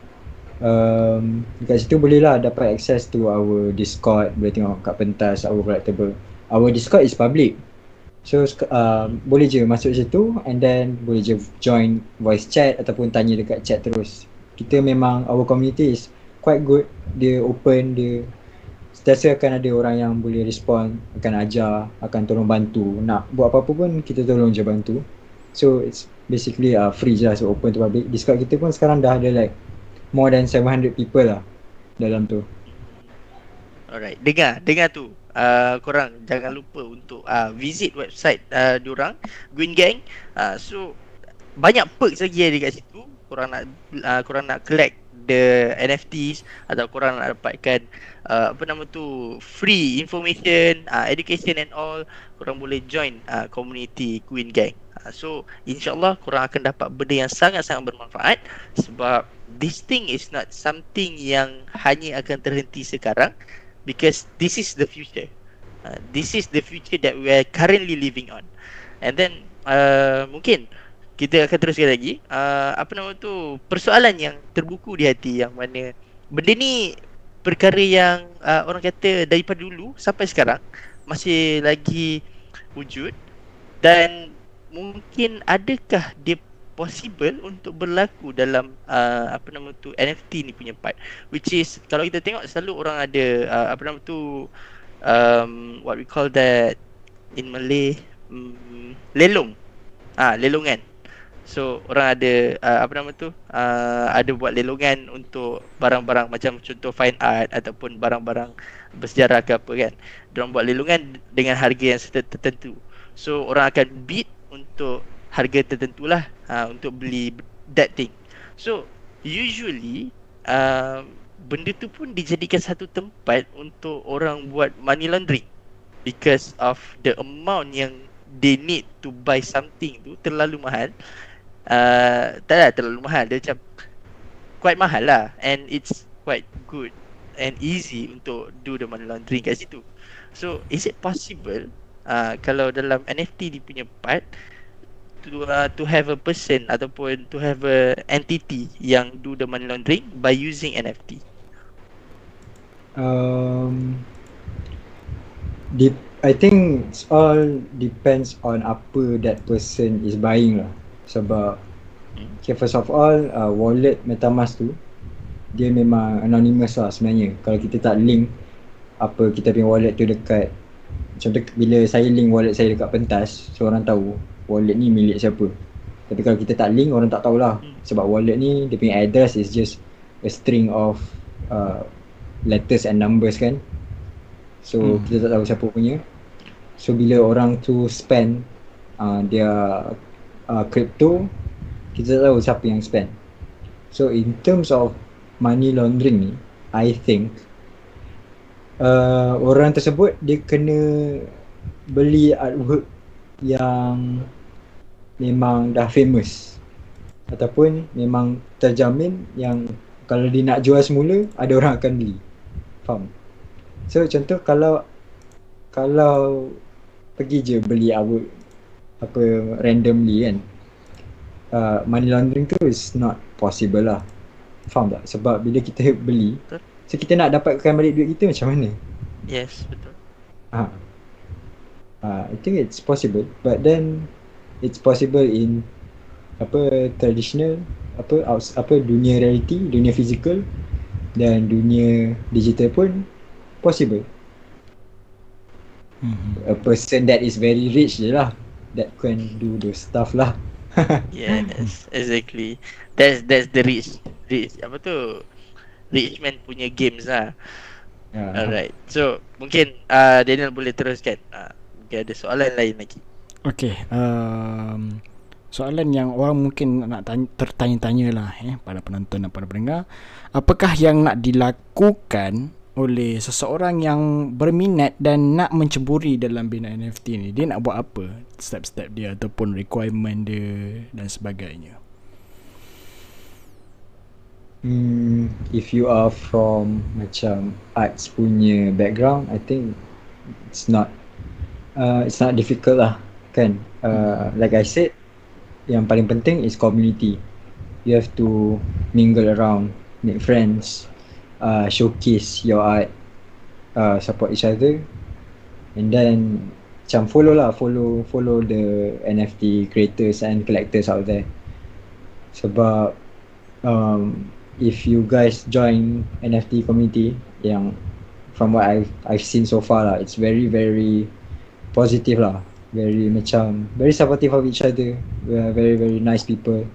Um, dekat situ boleh lah dapat access to our Discord, boleh tengok kat pentas our collectible. Our Discord is public. So uh, boleh je masuk situ and then boleh je join voice chat ataupun tanya dekat chat terus. Kita memang our community is quite good. Dia open, dia sentiasa akan ada orang yang boleh respond, akan ajar, akan tolong bantu. Nak buat apa-apa pun kita tolong je bantu. So it's basically uh, free je lah so open to public. Discord kita pun sekarang dah ada like more than 700 people lah dalam tu. Alright, dengar, dengar tu. Uh, korang jangan lupa untuk uh, visit website uh, diorang Green Gang. Uh, so banyak perks lagi ada kat situ. Korang nak uh, korang nak collect the NFTs atau korang nak dapatkan uh, apa nama tu free information, uh, education and all, korang boleh join uh, community Queen Gang. Uh, so insyaallah korang akan dapat benda yang sangat-sangat bermanfaat sebab this thing is not something yang hanya akan terhenti sekarang because this is the future. Uh, this is the future that we are currently living on. And then uh, mungkin kita akan teruskan lagi uh, apa nama tu persoalan yang terbuku di hati yang mana benda ni perkara yang uh, orang kata daripada dulu sampai sekarang masih lagi wujud dan mungkin adakah dia possible untuk berlaku dalam uh, apa nama tu NFT ni punya part which is kalau kita tengok selalu orang ada uh, apa nama tu um, what we call that in Malay um, lelong ah lelongan So orang ada uh, apa nama tu uh, ada buat lelongan untuk barang-barang macam contoh fine art ataupun barang-barang bersejarah ke apa kan. Diorang buat lelongan dengan harga yang tertentu. So orang akan bid untuk harga tertentu lah uh, untuk beli that thing. So usually uh, benda tu pun dijadikan satu tempat untuk orang buat money laundering. Because of the amount yang they need to buy something tu terlalu mahal. Uh, tak lah terlalu mahal. Dia macam quite mahal lah. And it's quite good and easy untuk do the money laundering kat situ. So is it possible uh, kalau dalam NFT dia punya part to uh, to have a person ataupun to have a entity yang do the money laundering by using NFT um Dep- I think it's all depends on apa that person is buying lah. Sebab okay, first of all uh, wallet metamask tu dia memang anonymous lah sebenarnya. Kalau kita tak link apa kita punya wallet tu dekat contoh bila saya link wallet saya dekat pentas so orang tahu wallet ni milik siapa. Tapi kalau kita tak link orang tak tahulah. Sebab wallet ni dia punya address is just a string of uh, letters and numbers kan. So hmm. kita tak tahu siapa punya. So bila orang tu spend uh, dia uh, crypto kita tahu siapa yang spend. So in terms of money laundering ni I think uh, orang tersebut dia kena beli artwork yang memang dah famous. Ataupun memang terjamin yang kalau dia nak jual semula ada orang akan beli. Faham? So contoh kalau kalau pergi je beli artwork apa randomly kan uh, money laundering tu is not possible lah. Faham tak? Sebab bila kita beli betul. so kita nak dapatkan balik duit kita macam mana? Yes betul. Ha uh, I think it's possible. But then it's possible in apa traditional apa apa dunia reality dunia physical dan dunia digital pun possible mm-hmm. a person that is very rich je lah that can do the stuff lah. yes, exactly. That's that's the rich rich apa tu? Rich man punya games lah. Yeah. Alright. So mungkin uh, Daniel boleh teruskan. Uh, mungkin ada soalan lain lagi. Okay. Um, soalan yang orang mungkin nak tanya, tertanya-tanya lah eh, pada penonton dan pada pendengar. Apakah yang nak dilakukan oleh seseorang yang berminat dan nak menceburi dalam bina NFT ni dia nak buat apa step-step dia ataupun requirement dia dan sebagainya Hmm, if you are from macam arts punya background, I think it's not uh, it's not difficult lah kan. Uh, like I said, yang paling penting is community. You have to mingle around, make friends, uh, showcase your art, uh, support each other, and then macam follow lah, follow follow the NFT creators and collectors out there. Sebab um, if you guys join NFT community yang from what I've I've seen so far lah, it's very very positive lah. Very macam very supportive of each other. We are very very nice people.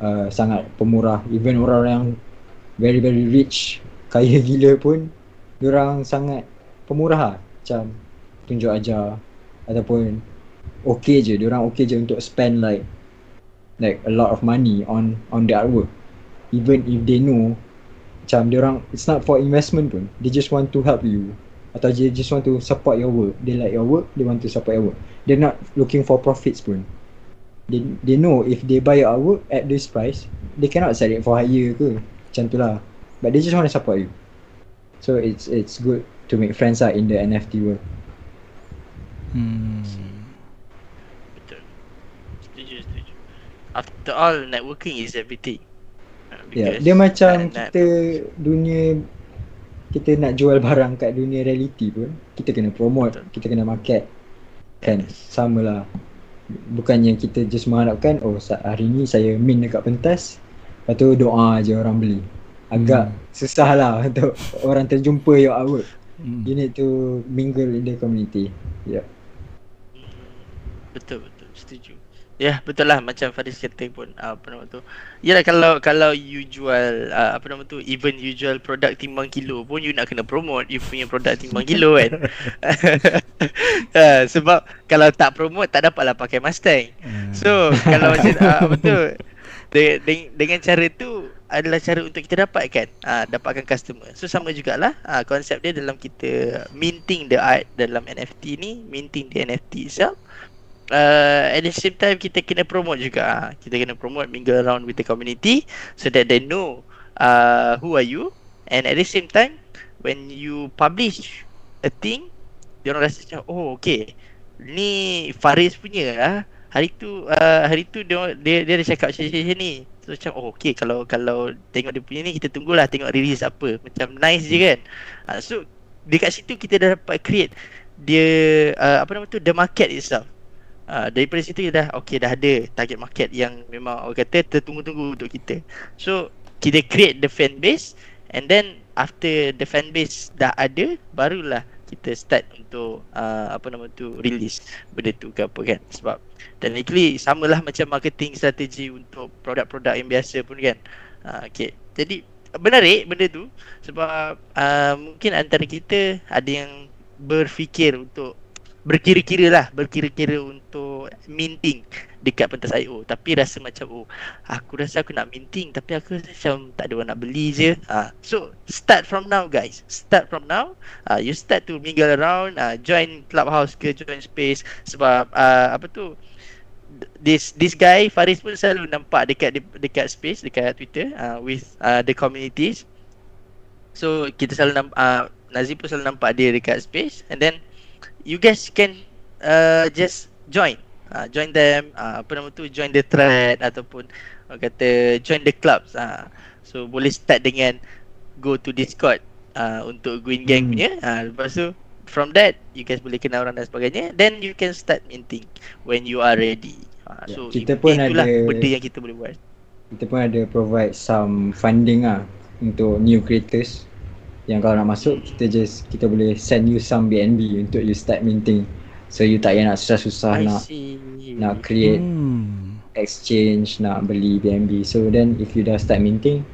Uh, sangat pemurah. Even orang yang very very rich, kaya gila pun, orang sangat pemurah lah. Macam tunjuk aja ataupun okay je. Orang okay je untuk spend like like a lot of money on on the artwork even if they know macam orang it's not for investment pun they just want to help you atau they just want to support your work they like your work they want to support your work they're not looking for profits pun they they know if they buy your artwork at this price they cannot sell it for higher ke macam tu lah but they just want to support you so it's it's good to make friends lah in the NFT world hmm. After all, networking is everything. Ya, yeah, dia macam kita dunia kita nak jual barang kat dunia reality pun kita kena promote, Betul. kita kena market. Kan? Yes. Samalah. Bukannya kita just mengharapkan oh hari ni saya min dekat pentas lepas tu doa je orang beli. Agak hmm. susah lah untuk orang terjumpa your artwork. Hmm. You need to mingle in the community. Ya. Yeah. Betul betul setuju. Ya betul lah macam Faris kata pun uh, apa nama tu. Yalah kalau kalau you jual uh, apa nama tu even you jual produk timbang kilo pun you nak kena promote you punya produk timbang kilo kan. uh, sebab kalau tak promote tak dapatlah pakai Mustang. Hmm. So kalau macam uh, apa tu de- de- dengan cara tu adalah cara untuk kita dapatkan uh, dapatkan customer. So sama jugalah uh, konsep dia dalam kita minting the art dalam NFT ni, minting the NFT itself uh, at the same time kita kena promote juga. Ah. kita kena promote mingle around with the community so that they know uh, who are you. And at the same time when you publish a thing dia orang rasa macam oh okay. Ni Faris punya ah. Hari tu uh, hari tu dia dia dia ada cakap macam ni so macam oh okay. Kalau kalau tengok dia punya ni kita tunggulah tengok release apa. Macam nice je kan? Uh, so dekat situ kita dah dapat create dia uh, apa nama tu the market itself Uh, daripada situ dah okey dah ada target market yang memang orang kata tertunggu-tunggu untuk kita. So kita create the fan base and then after the fan base dah ada barulah kita start untuk uh, apa nama tu release benda tu ke apa kan sebab technically samalah macam marketing strategi untuk produk-produk yang biasa pun kan. Uh, okay. Jadi menarik benda tu sebab uh, mungkin antara kita ada yang berfikir untuk berkira-kira lah berkira-kira untuk minting dekat pentas IO tapi rasa macam oh aku rasa aku nak minting tapi aku rasa macam tak ada orang nak beli je. Uh, so start from now guys. Start from now. Uh, you start to mingle around uh, join clubhouse ke join space. Sebab uh, apa tu this this guy Faris pun selalu nampak dekat dekat space dekat Twitter uh, with uh, the communities. So kita selalu nampak uh, Nazim pun selalu nampak dia dekat space. And then you guys can uh, just join. Uh, join them. Uh, apa nama tu? Join the thread ataupun uh, kata join the clubs. Uh. so boleh start dengan go to discord uh, untuk green gang hmm. punya. Uh, lepas tu from that you guys boleh kenal orang dan sebagainya. Then you can start minting when you are ready. Uh, so kita pun ada benda yang kita boleh buat. kita pun ada provide some funding ah untuk new creators yang kalau nak masuk kita just kita boleh send you some BNB untuk you start minting so you tak payah nak susah-susah nak see. nak create hmm. exchange nak beli BNB so then if you dah start minting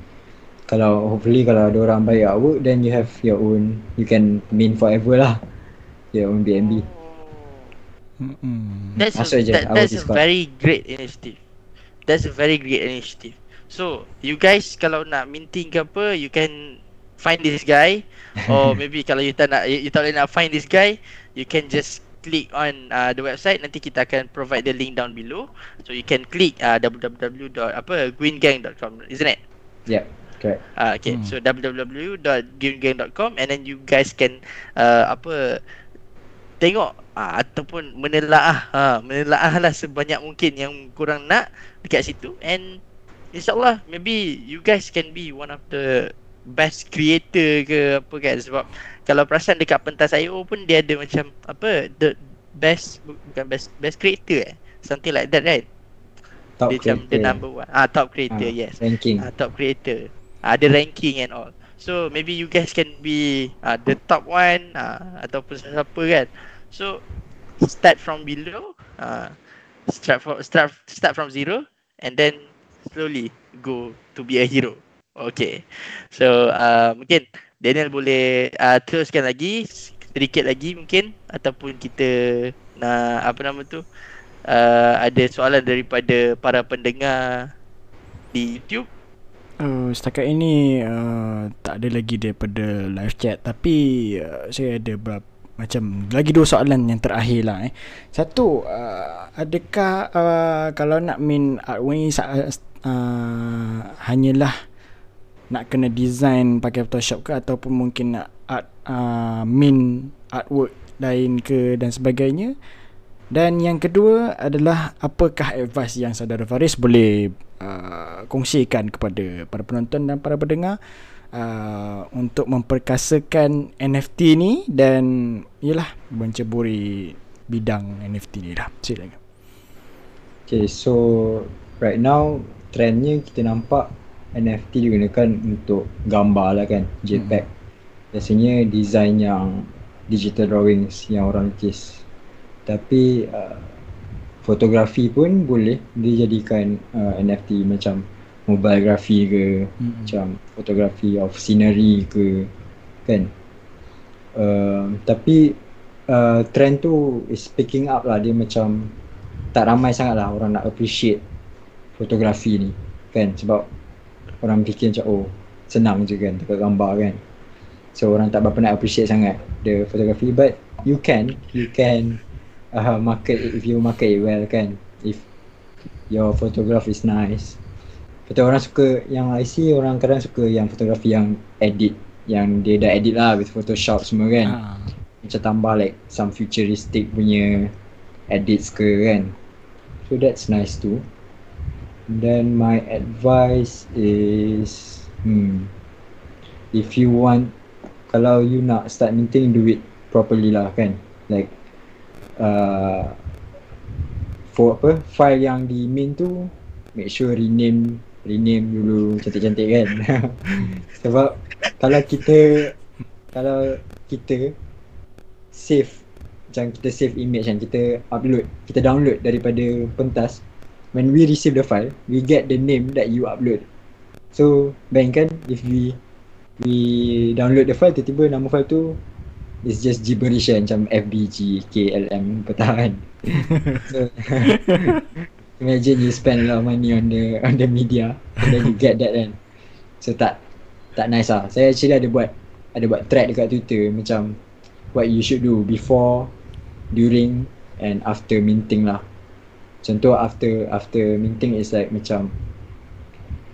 kalau hopefully kalau ada orang bayar work then you have your own you can mint forever lah your own BNB mm That's, a, that, that's a very great initiative. That's a very great initiative. So, you guys kalau nak minting ke apa, you can find this guy or maybe kalau you tak nak you, tak boleh nak find this guy you can just click on uh, the website nanti kita akan provide the link down below so you can click uh, www. apa greengang.com isn't it yeah Okay. Uh, okay. Hmm. So www.gamegang.com and then you guys can uh, apa tengok uh, ataupun menelaah ha, menelaah lah sebanyak mungkin yang kurang nak dekat situ and insyaallah maybe you guys can be one of the best creator ke apa kan sebab kalau perasan dekat pentas IO pun dia ada macam apa the best bukan best best creator eh? Something like that right? Top dia creator. macam the number one. Ah top creator ah, yes. ranking. Ah top creator. Ah the ranking and all. So maybe you guys can be ah the top one ah ataupun siapa kan. So start from below ah start from start start from zero and then slowly go to be a hero Okay. So uh, mungkin Daniel boleh uh, teruskan lagi sedikit lagi mungkin ataupun kita nak apa nama tu uh, ada soalan daripada para pendengar di YouTube. Uh, setakat ini uh, tak ada lagi daripada live chat tapi uh, saya ada beberapa macam lagi dua soalan yang terakhir lah eh. Satu, uh, adakah uh, kalau nak main artwork ni uh, uh, hanyalah nak kena design pakai Photoshop ke ataupun mungkin nak art uh, min artwork lain ke dan sebagainya. Dan yang kedua adalah apakah advice yang saudara Faris boleh uh, kongsikan kepada para penonton dan para pendengar uh, untuk memperkasakan NFT ni dan ialah menceburi bidang NFT ni lah. Silakan. Okay, so right now trendnya kita nampak NFT digunakan untuk gambar lah kan JPEG. Hmm. biasanya design yang digital drawings yang orang lukis. Tapi uh, fotografi pun boleh dijadikan uh, NFT macam mobile graphy ke hmm. macam fotografi of scenery ke kan? Uh, tapi uh, trend tu is picking up lah. Dia macam tak ramai sangat lah orang nak appreciate fotografi ni kan? Sebab orang fikir macam oh senang je kan tukar gambar kan. So orang tak berapa nak appreciate sangat the photography. But you can you can uh, market it if you market it well kan. If your photograph is nice. Betul orang suka yang I see orang kadang suka yang fotografi yang edit yang dia dah edit lah with photoshop semua kan. Uh. macam tambah like some futuristic punya edits ke kan. So that's nice too then my advice is hmm if you want kalau you nak start minting do it properly lah kan. Like uh, for apa file yang di mint tu make sure rename rename dulu cantik-cantik kan. Sebab kalau kita kalau kita save macam kita save image kan kita upload kita download daripada pentas when we receive the file, we get the name that you upload. So, bayangkan if we we download the file, tiba-tiba nama file tu is just gibberish kan, macam FBG, KLM, petahan. so, imagine you spend a lot of money on the on the media and then you get that kan. So, tak tak nice lah. Saya actually ada buat ada buat thread dekat Twitter macam what you should do before, during and after minting lah. Contoh after after minting is like macam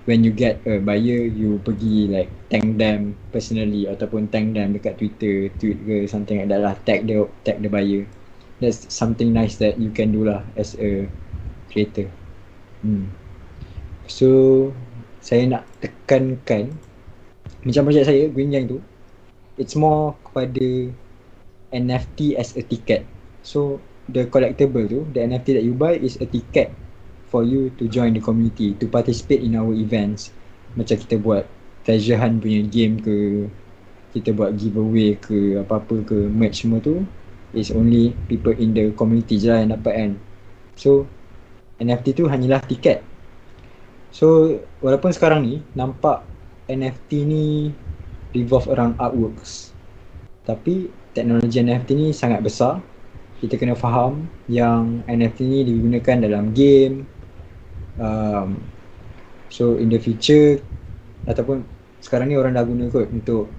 when you get a buyer you pergi like thank them personally ataupun thank them dekat Twitter, tweet ke something like that lah tag the tag the buyer. That's something nice that you can do lah as a creator. Hmm. So saya nak tekankan macam projek saya Green Gang tu it's more kepada NFT as a ticket. So the collectible tu, the NFT that you buy is a ticket for you to join the community, to participate in our events. Macam kita buat treasure hunt punya game ke, kita buat giveaway ke, apa-apa ke, merch semua tu, is only people in the community je lah yang dapat kan. So, NFT tu hanyalah tiket. So, walaupun sekarang ni, nampak NFT ni revolve around artworks. Tapi, teknologi NFT ni sangat besar kita kena faham yang NFT ni digunakan dalam game um, so in the future ataupun sekarang ni orang dah guna kot untuk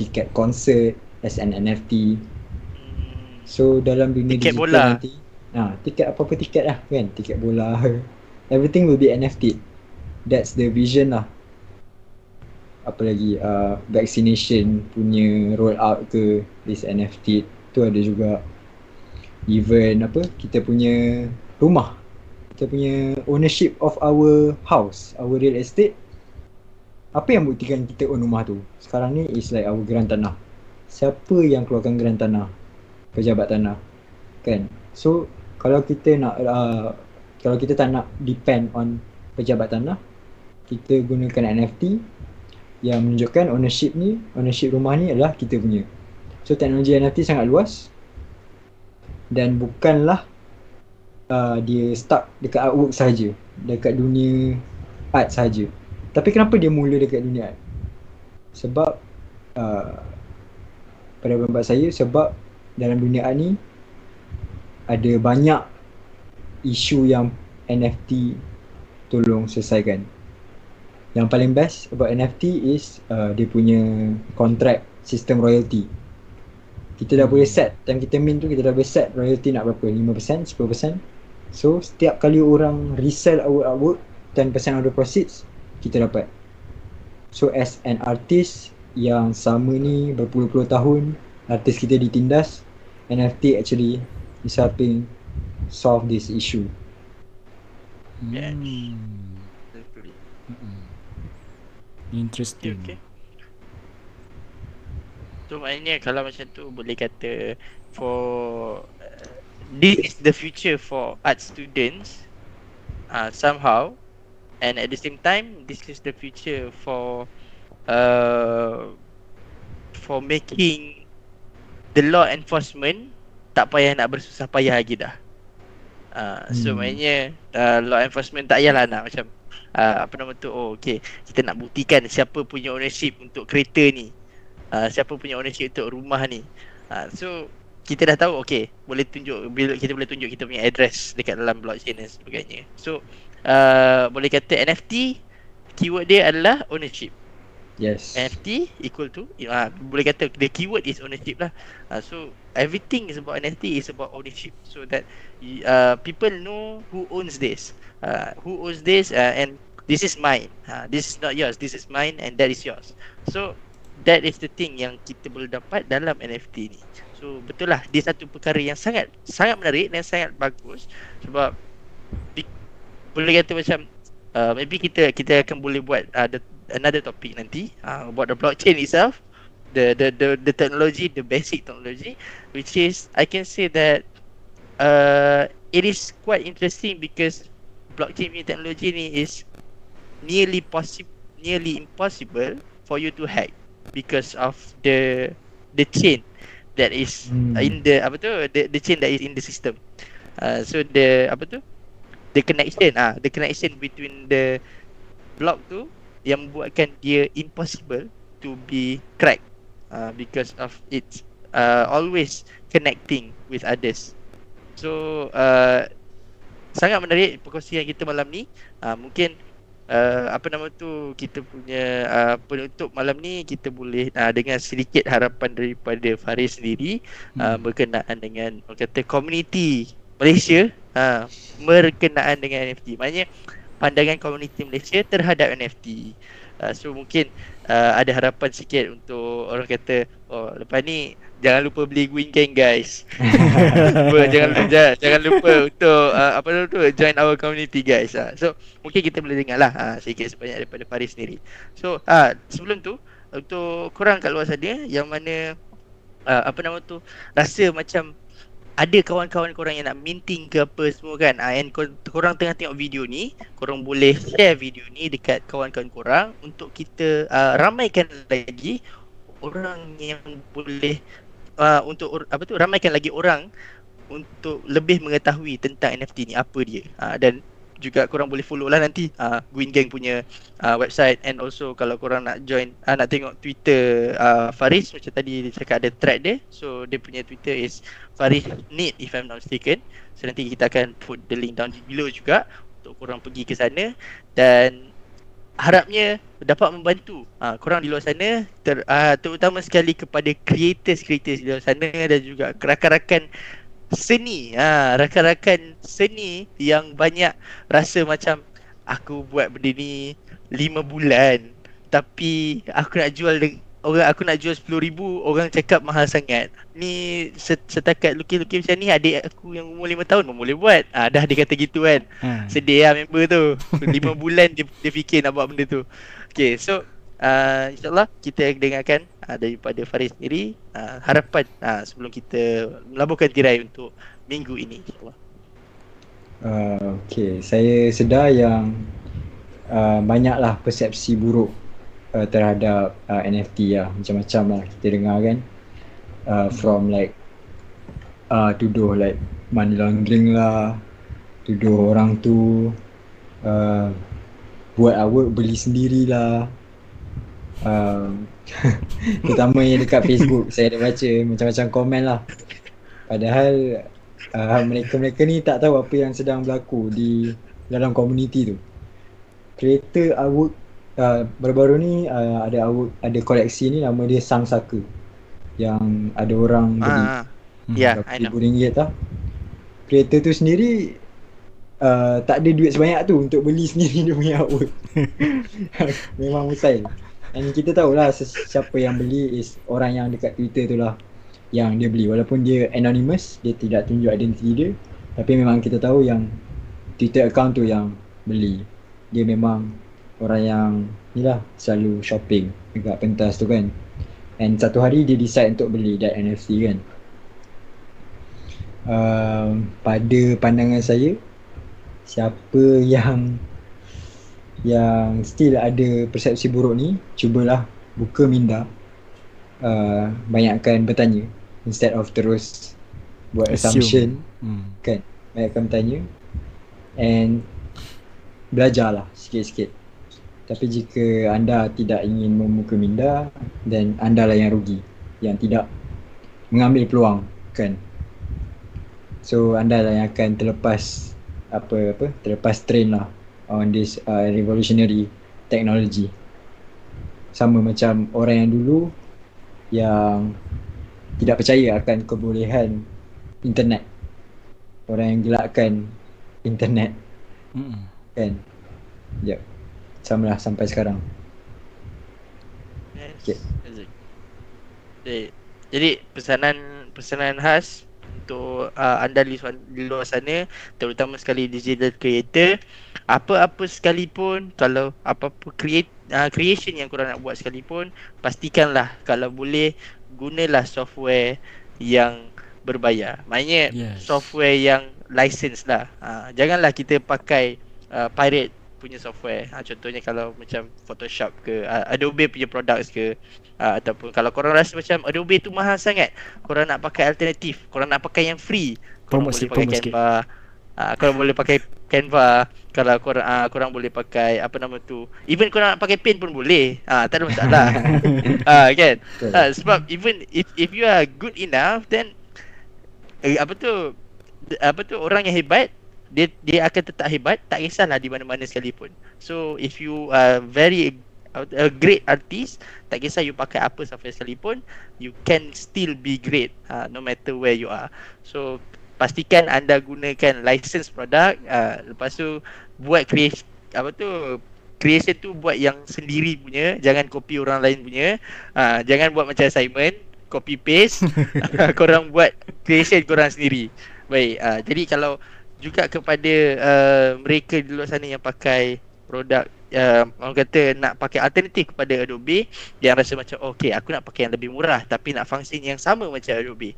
tiket konsert as an NFT so dalam dunia tiket digital bola. nanti ha, tiket apa-apa tiket lah kan tiket bola. Everything will be NFT that's the vision lah. Apa lagi uh, vaccination punya roll out ke this NFT tu ada juga even apa kita punya rumah. Kita punya ownership of our house our real estate. Apa yang buktikan kita own rumah tu? Sekarang ni is like our geran tanah. Siapa yang keluarkan geran tanah? Pejabat tanah. Kan? So kalau kita nak uh, kalau kita tak nak depend on pejabat tanah kita gunakan NFT yang menunjukkan ownership ni, ownership rumah ni adalah kita punya. So teknologi NFT sangat luas dan bukanlah uh, dia stuck dekat artwork saja, dekat dunia art saja. Tapi kenapa dia mula dekat dunia art? Sebab uh, pada pendapat saya sebab dalam dunia art ni ada banyak isu yang NFT tolong selesaikan. Yang paling best about NFT is uh, dia punya contract sistem royalty. Kita dah boleh set time kita mint tu kita dah boleh set royalty nak berapa? 5%, 10%. So setiap kali orang resell our artwork 10% of the proceeds kita dapat. So as an artist yang sama ni berpuluh-puluh tahun artis kita ditindas NFT actually is helping solve this issue. Yeah. Hmm. Interesting. Okay, okay. So maknanya kalau macam tu boleh kata for uh, this is the future for art students uh, somehow and at the same time this is the future for uh, for making the law enforcement tak payah nak bersusah payah lagi dah. Uh, hmm. So maknanya uh, law enforcement tak payahlah nak macam uh, apa nama tu oh okey kita nak buktikan siapa punya ownership untuk kereta ni uh, siapa punya ownership untuk rumah ni. Uh, so kita dah tahu okey boleh tunjuk bila kita boleh tunjuk kita punya address dekat dalam blockchain dan sebagainya. So uh, boleh kata NFT keyword dia adalah ownership. Yes. NFT equal to uh, boleh kata the keyword is ownership lah. Uh, so everything is about NFT is about ownership. So that uh, people know who owns this. Uh, who owns this uh, and this is mine. Uh, this is not yours. This is mine and that is yours. So that is the thing yang kita boleh dapat dalam NFT ni. So betul lah dia satu perkara yang sangat sangat menarik dan sangat bagus. Sebab di, boleh kata macam uh, maybe kita kita akan boleh buat uh, the, another topic nanti uh, about the blockchain itself. The, the the the technology the basic technology which is I can say that uh, it is quite interesting because blockchain punya teknologi ni is nearly possible nearly impossible for you to hack because of the the chain that is hmm. in the apa tu the, the chain that is in the system uh, so the apa tu the connection ah uh, the connection between the block tu yang membuatkan dia impossible to be cracked uh, because of its uh, always connecting with others so uh, sangat menarik perkongsian kita malam ni. Uh, mungkin uh, apa nama tu kita punya uh, penutup malam ni kita boleh uh, dengan sedikit harapan daripada Faris sendiri hmm. uh, berkenaan dengan kata community Malaysia uh, berkenaan dengan NFT. Maknanya pandangan komuniti Malaysia terhadap NFT. Uh, so mungkin uh, ada harapan sikit untuk orang kata oh lepas ni jangan lupa beli Gwyn Gang guys. jangan lupa jangan lupa untuk uh, apa tu join our community guys. Uh. So mungkin kita boleh dengar lah uh, sikit sebanyak daripada Faris sendiri. So uh, sebelum tu untuk korang kat luar sana yang mana uh, apa nama tu rasa macam ada kawan-kawan korang yang nak minting ke apa semua kan uh, and korang tengah tengok video ni korang boleh share video ni dekat kawan-kawan korang untuk kita uh, ramaikan lagi orang yang boleh uh, untuk apa tu ramaikan lagi orang untuk lebih mengetahui tentang NFT ni apa dia. Uh, dan juga korang boleh follow lah nanti. Uh, Gwyn Gang punya uh, website. And also kalau korang nak join uh, nak tengok Twitter uh, Faris macam tadi dia cakap ada thread dia. So dia punya Twitter is Faris Need if I'm not mistaken. So nanti kita akan put the link down below juga untuk korang pergi ke sana. Dan harapnya dapat membantu. Uh, korang di luar sana ter, uh, terutama sekali kepada creators-creators di luar sana dan juga rakan-rakan seni. Uh, rakan-rakan seni yang banyak rasa macam aku buat benda ni 5 bulan tapi aku nak jual de- orang aku nak jual RM10,000 orang cakap mahal sangat. Ni setakat lukis-lukis macam ni adik aku yang umur 5 tahun pun boleh buat. Ah dah dia kata gitu kan. Hmm. Sedih lah member tu. 5 bulan dia, dia fikir nak buat benda tu. Okay so uh, InsyaAllah kita dengarkan uh, daripada Faris sendiri uh, harapan uh, sebelum kita melabuhkan tirai untuk minggu ini insyaAllah. Uh, okay, saya sedar yang uh, banyaklah persepsi buruk uh, terhadap uh, NFT lah. Macam-macam lah kita dengar kan. Uh, from like uh, tuduh like money laundering lah tuduh orang tu uh, buat artwork beli sendirilah um, Terutama yang dekat Facebook Saya ada baca macam-macam komen lah. Padahal uh, Mereka-mereka ni tak tahu apa yang sedang berlaku Di dalam komuniti tu. Creator artwork uh, Baru-baru ni uh, ada Ada koleksi ni nama dia Sang Saka Yang ada orang beli. ah, Ya, yeah, I know. RM1,000 tau. Creator tu sendiri uh, Tak ada duit sebanyak tu Untuk beli sendiri dia punya artwork Memang mustahil And kita tahulah siapa yang beli is orang yang dekat Twitter tu lah yang dia beli. Walaupun dia anonymous dia tidak tunjuk identiti dia. Tapi memang kita tahu yang Twitter account tu yang beli. Dia memang orang yang ni lah selalu shopping. Dekat pentas tu kan. And satu hari dia decide untuk beli that NFT kan. Uh, pada pandangan saya siapa yang yang still ada persepsi buruk ni cubalah buka minda uh, banyakkan bertanya instead of terus buat Assume. assumption hmm. kan. Banyakkan bertanya and belajarlah sikit-sikit tapi jika anda tidak ingin membuka minda then anda lah yang rugi. Yang tidak mengambil peluang kan? So anda lah yang akan terlepas apa apa? Terlepas train lah on this uh, revolutionary technology. Sama macam orang yang dulu yang tidak percaya akan kebolehan internet. Orang yang gelakkan internet. Mm kan? Yep sama lah sampai sekarang yes. okay. jadi pesanan pesanan khas untuk uh, anda di, di luar sana terutama sekali digital creator apa-apa sekalipun kalau apa-apa create uh, creation yang korang nak buat sekalipun pastikanlah kalau boleh gunalah software yang berbayar maknanya yes. software yang license lah uh, janganlah kita pakai uh, pirate punya software. Ha, contohnya kalau macam Photoshop ke uh, Adobe punya products ke uh, ataupun kalau korang rasa macam Adobe tu mahal sangat, korang nak pakai alternatif, korang nak pakai yang free, korang boleh pakai Canva. Uh, korang boleh pakai Canva kalau korang uh, korang boleh pakai apa nama tu. Even korang nak pakai Paint pun boleh. Uh, tak ada masalah. Ah uh, kan? Uh, sebab even if if you are good enough then eh, apa tu apa tu orang yang hebat dia dia akan tetap hebat tak kisahlah di mana-mana sekalipun. So if you are very a great artist tak kisah you pakai apa software sekalipun you can still be great uh, no matter where you are. So pastikan anda gunakan license product uh, lepas tu buat creation apa tu creation tu buat yang sendiri punya jangan copy orang lain punya. Uh, jangan buat macam assignment copy paste. Korang buat creation korang sendiri. Baik uh, jadi kalau juga kepada uh, mereka di luar sana yang pakai produk uh, orang kata nak pakai alternatif kepada Adobe yang rasa macam oh, okay aku nak pakai yang lebih murah tapi nak fungsi yang sama macam Adobe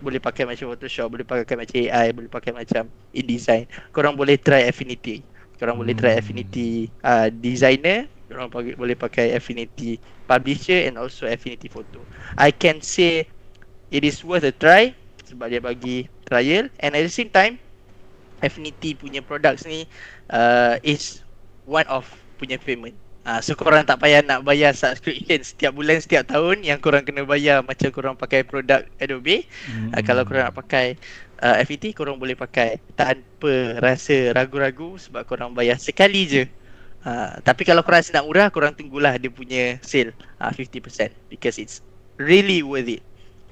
boleh pakai macam Photoshop boleh pakai macam AI boleh pakai macam InDesign korang boleh try Affinity korang hmm. boleh try hmm. Affinity uh, designer korang pakai, boleh pakai Affinity publisher and also Affinity photo I can say it is worth a try sebab dia bagi trial and at the same time Affinity punya products ni uh, is one of punya payment. Uh, so korang tak payah nak bayar subscription setiap bulan setiap tahun yang korang kena bayar macam korang pakai produk Adobe. Hmm. Uh, kalau korang nak pakai uh, FET korang boleh pakai tanpa rasa ragu-ragu sebab korang bayar sekali je. Uh, tapi kalau korang rasa nak murah korang tunggulah dia punya sale uh, 50% because it's really worth it.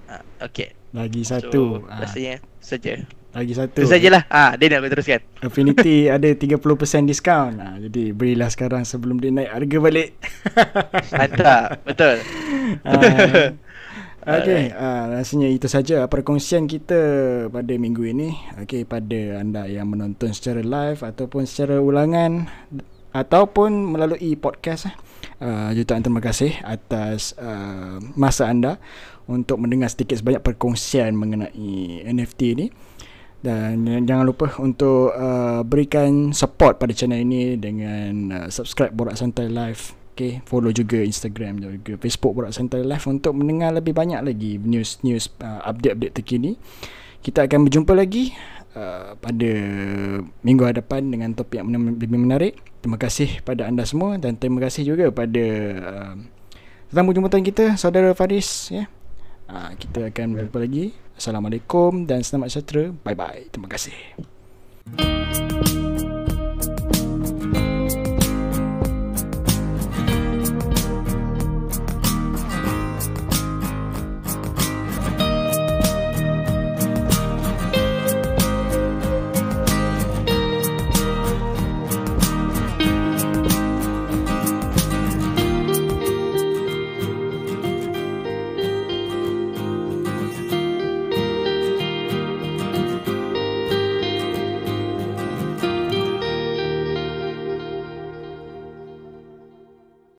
Uh, okay. Lagi satu. So, uh. rasanya saja. Lagi satu. Itu sajalah. Ah, ha, dia nak teruskan. Affinity ada 30% diskaun. Ha, jadi berilah sekarang sebelum dia naik harga balik. Mantap. Betul. Uh, Okey, uh, rasanya itu saja perkongsian kita pada minggu ini. Okey, pada anda yang menonton secara live ataupun secara ulangan ataupun melalui podcast. Uh, jutaan terima kasih atas uh, masa anda untuk mendengar sedikit sebanyak perkongsian mengenai NFT ini. Dan jangan lupa untuk uh, berikan support pada channel ini dengan uh, subscribe Borak Santai Live Okay, follow juga Instagram dan juga Facebook Borak Santai Live untuk mendengar lebih banyak lagi news-news uh, update-update terkini. Kita akan berjumpa lagi uh, pada minggu hadapan dengan topik yang lebih menarik. Terima kasih pada anda semua dan terima kasih juga pada uh, tetamu jemputan kita, Saudara Faris. Ya. Uh, kita akan berjumpa lagi. Assalamualaikum dan selamat sejahtera. Bye-bye. Terima kasih. Thank you.